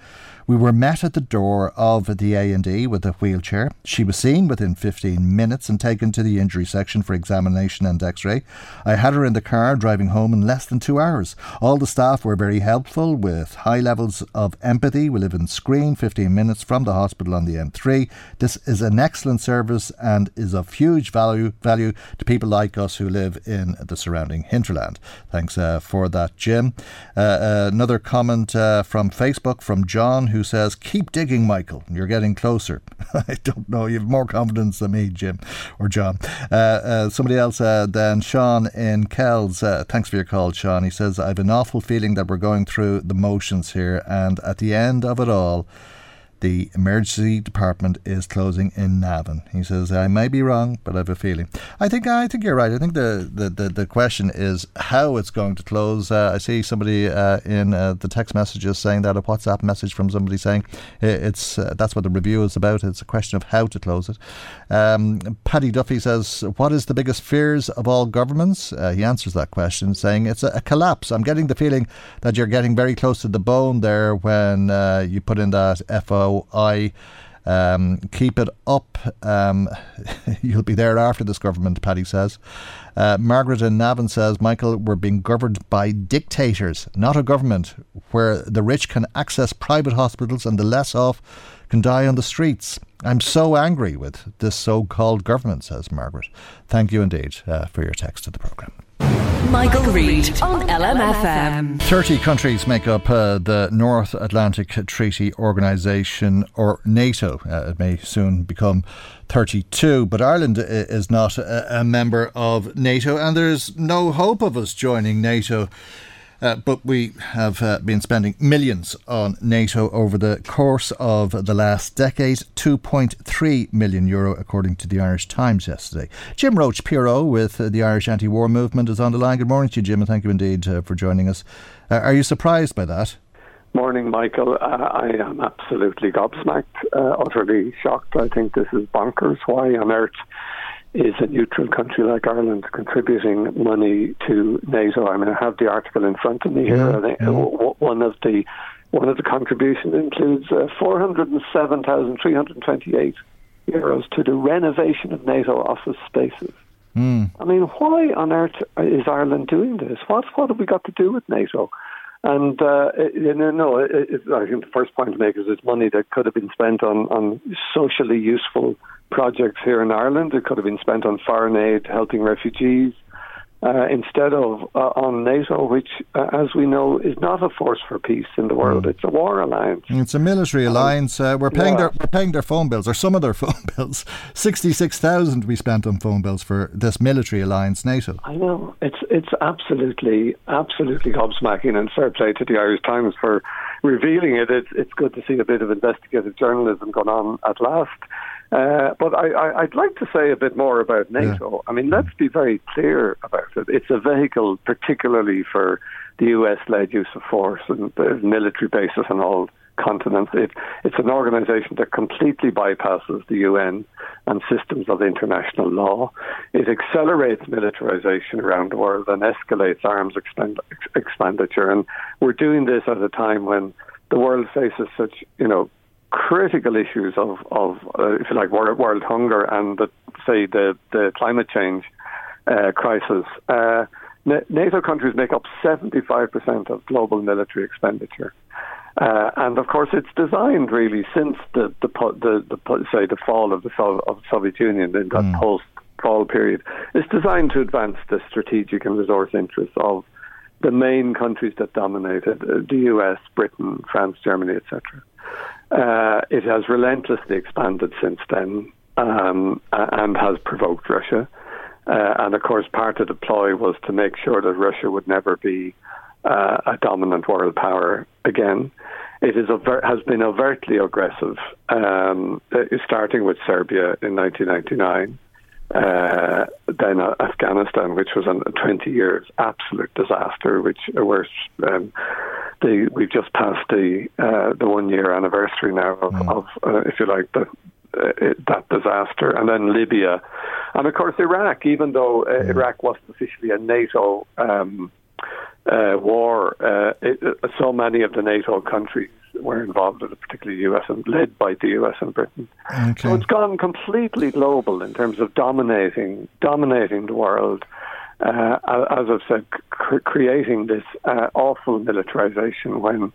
We were met at the door of the A&E with a wheelchair. She was seen within 15 minutes and taken to the injury section for examination and x-ray. I had her in the car driving home in less than 2 hours. All the staff were very helpful with high levels of empathy. We live in Skreen, 15 minutes from the hospital on the M3. This is an excellent service and is of huge value value to people like us who live in the surrounding hinterland. Thanks uh, for that, Jim. Uh, uh, another comment uh, from Facebook from John says, Keep digging, Michael. You're getting closer. <laughs> I don't know. You have more confidence than me, Jim or John. Uh, uh, somebody else uh, then, Sean in Kells. Uh, thanks for your call, Sean. He says, I have an awful feeling that we're going through the motions here, and at the end of it all, the emergency department is closing in Navan. He says, I may be wrong, but I have a feeling. I think I think you're right. I think the, the, the, the question is how it's going to close. Uh, I see somebody uh, in uh, the text messages saying that, a WhatsApp message from somebody saying it's uh, that's what the review is about. It's a question of how to close it. Um, Paddy Duffy says, What is the biggest fears of all governments? Uh, he answers that question saying it's a, a, collapse. I'm getting the feeling that you're getting very close to the bone there when uh, you put in that FOI. Um, keep it up. Um, <laughs> you'll be there after this government, Paddy says. Uh, Margaret in Navan says, Michael, we're being governed by dictators, not a government where the rich can access private hospitals and the less off can die on the streets. I'm so angry with this so called government, says Margaret. Thank you indeed uh, for your text to the programme. Michael Reade on LMFM. 30 countries make up uh, the North Atlantic Treaty Organisation, or NATO. Uh, it may soon become 32, but Ireland is not a, a member of NATO, and there's no hope of us joining NATO uh, but we have uh, been spending millions on NATO over the course of the last decade 2.3 million euro, according to the Irish Times yesterday. Jim Roche PRO with uh, the Irish anti war movement is on the line. Good morning to you, Jim, and thank you indeed uh, for joining us. Uh, are you surprised by that? Morning, Michael. Uh, I am absolutely gobsmacked, utterly shocked. I think this is bonkers. Why on earth? Is a neutral country like Ireland contributing money to NATO. I mean, I have the article in front of me here. Mm-hmm. One of the one of the contributions includes uh, 407,328 euros to the renovation of NATO office spaces. Mm. I mean, why on earth is Ireland doing this? What what have we got to do with NATO? And uh, you know, no, it, it, I think the first point to make is it's money that could have been spent on on socially useful projects here in Ireland. It could have been spent on foreign aid, helping refugees, uh, instead of uh, on NATO, which, uh, as we know, is not a force for peace in the world. Mm. It's a war alliance. It's a military um, alliance. Uh, we're paying yeah. their we're paying their phone bills, or some of their <laughs> phone bills. Sixty six thousand we spent on phone bills for this military alliance, NATO. I know it's it's absolutely absolutely gobsmacking, and fair play to the Irish Times for revealing it. It's it's good to see a bit of investigative journalism going on at last. Uh, but I, would like to say a bit more about NATO. Yeah. I mean, let's be very clear about it. It's a vehicle, particularly for the US led use of force and the military bases on all continents. It, it's an organization that completely bypasses the UN and systems of international law. It accelerates militarization around the world and escalates arms expend, expenditure. And we're doing this at a time when the world faces such, you know, critical issues of, of uh, if you like, world, world hunger and, the, say, the, the climate change uh, crisis. Uh, NATO countries make up 75% of global military expenditure. Uh, and of course, it's designed really since the the, the, the say the fall of the, of Soviet Union in that mm. post fall period. It's designed to advance the strategic and resource interests of the main countries that dominated uh, the US, Britain, France, Germany, etc. Uh, it has relentlessly expanded since then um, and has provoked Russia. Uh, and of course, part of the ploy was to make sure that Russia would never be uh, a dominant world power again. It is has been overtly aggressive, um, uh, starting with Serbia in 1999. Uh, then uh, Afghanistan, which was a 20 years absolute disaster, which uh, were um, the, we've just passed the uh, the one year anniversary now of, mm. of uh, if you like, the, uh, it, that disaster, and then Libya, and of course Iraq. Even though uh, mm. Iraq wasn't officially a NATO um, uh, war, uh, it, so many of the NATO countries were involved in it, particularly the US and led by the US and Britain. Okay. So it's gone completely global in terms of dominating dominating the world uh, as I've said, cr- creating this uh, awful militarization when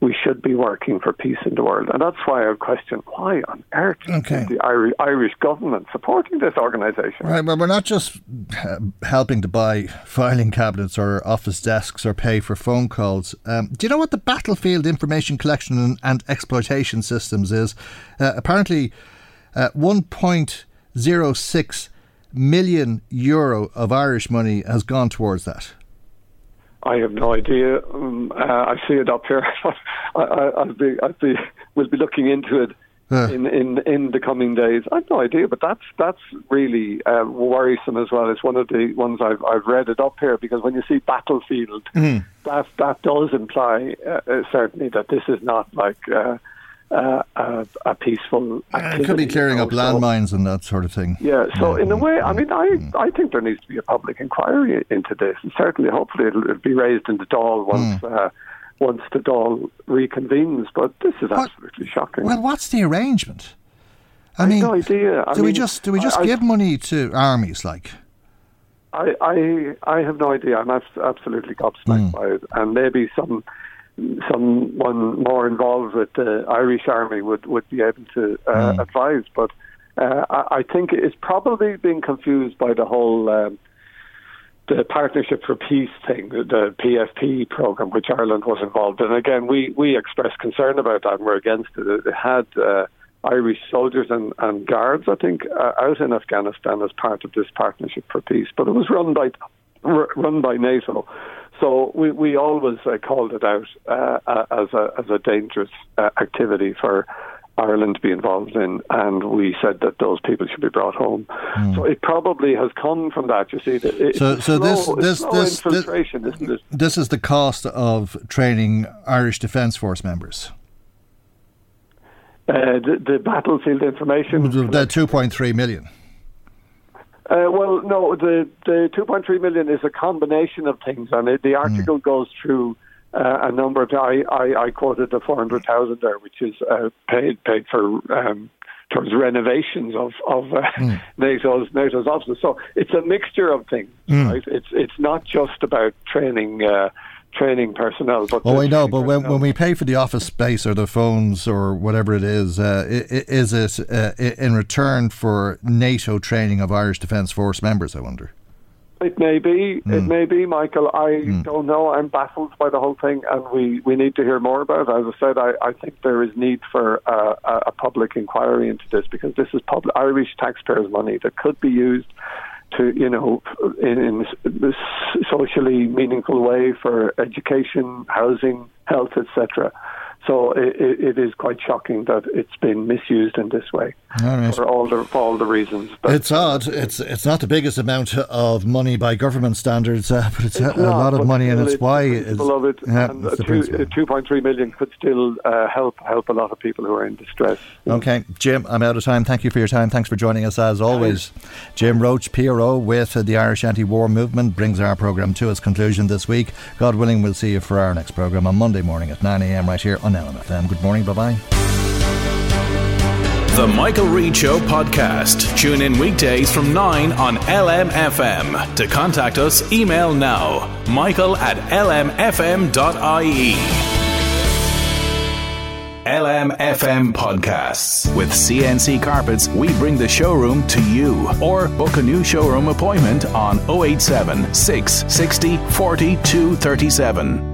we should be working for peace in the world. And that's why I question why on earth okay. is the Irish, Irish government supporting this organisation? Right, well, we're not just uh, helping to buy filing cabinets or office desks or pay for phone calls. Um, do you know what the battlefield information collection and, and exploitation systems is? Uh, apparently, uh, 1.06 million euro of Irish money has gone towards that? I have no idea. Um, uh, I see it up here. <laughs> I, will be, I'll be, we'll be looking into it uh. in, in in the coming days. I've no idea, but that's that's really uh, worrisome as well. It's one of the ones I've I've read it up here because when you see battlefield, mm. that that does imply uh, uh, certainly that this is not like uh, a, a, peaceful activity. It could be clearing up landmines and that sort of thing. Yeah, so yeah. in a way, I mean, I, mm. I think there needs to be a public inquiry into this. And certainly, hopefully, it'll be raised in the Dáil once. Mm. Uh, once the Dáil reconvenes, but this is what, absolutely shocking. Well, what's the arrangement? I, I mean, no idea. I do mean, we just do we just I, give money to armies like? I I I have no idea. I'm absolutely gobsmacked mm. by it, and maybe some someone more involved with the Irish Army would, would be able to uh, mm. advise. But uh, I, I, think it's probably being confused by the whole um, the Partnership for Peace thing, the, the PFP program, which Ireland was involved in. Again, we, we expressed concern about that and we're against it. It had uh, Irish soldiers and, and guards, I think, uh, out in Afghanistan as part of this Partnership for Peace, but it was run by run by NATO. So we, we always uh, called it out uh, as a as a dangerous uh, activity for Ireland to be involved in, and we said that those people should be brought home. Mm. So it probably has come from that. You see, that so so slow, this this this, this, isn't it? This is the cost of training Irish Defence Force members. Uh, the, the, battlefield information. The two point three million. Uh, well, no, the the two point three million is a combination of things, and it, the hmm. article mm. goes through uh, a number of. I, I, I quoted the four hundred thousand there, which is uh, paid paid for um, towards renovations of of uh, mm. <laughs> NATO's NATO's offices. So it's a mixture of things, mm. right? It's it's not just about training. Uh, training personnel. But oh, I know. But when, when we pay for the office space or the phones or whatever it is, uh, is it uh, in return for NATO training of Irish Defence Force members? I wonder. It may be. Mm. It hmm. may be, Michael. I mm. don't know. I'm baffled by the whole thing, and we, we need to hear more about it. As I said, I, I think there is need for uh, a, a public inquiry into this because this is public Irish taxpayers' money that could be used to, you know, in, in socially meaningful way for education, housing, health, etc. So it, it is quite shocking that it's been misused in this way all right. for all the for all the reasons. it's odd. It's it's not the biggest amount of money by government standards, uh, but it's, it's a, not, lot of money, and it's, why it's, beloved. Yeah, and two, two point three million could still uh, help help a lot of people who are in distress. Okay, Jim, I'm out of time. Thank you for your time. Thanks for joining us as always. Jim Roche, PRO with the Irish Anti-War Movement, brings our program to its conclusion this week. God willing, we'll see you for our next program on Monday morning at 9 a.m. right here on LMFM. Good morning. Bye bye. The Michael Reade Show podcast. Tune in weekdays from 9 on LMFM. To contact us, email now michael at lmfm.ie. LMFM Podcasts. With CNC Carpets, we bring the showroom to you. Or book a new showroom appointment on 087 660 4237.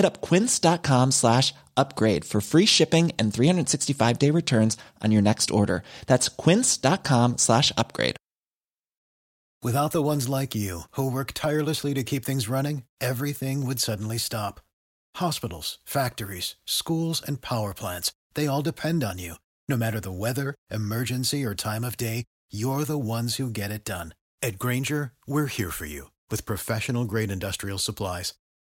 Hit up quince.com slash upgrade for free shipping and 365 day returns on your next order. That's quince.com slash upgrade. Without the ones like you who work tirelessly to keep things running, everything would suddenly stop. Hospitals, factories, schools, and power plants, they all depend on you. No matter the weather, emergency, or time of day, you're the ones who get it done. At Grainger, we're here for you with professional grade industrial supplies.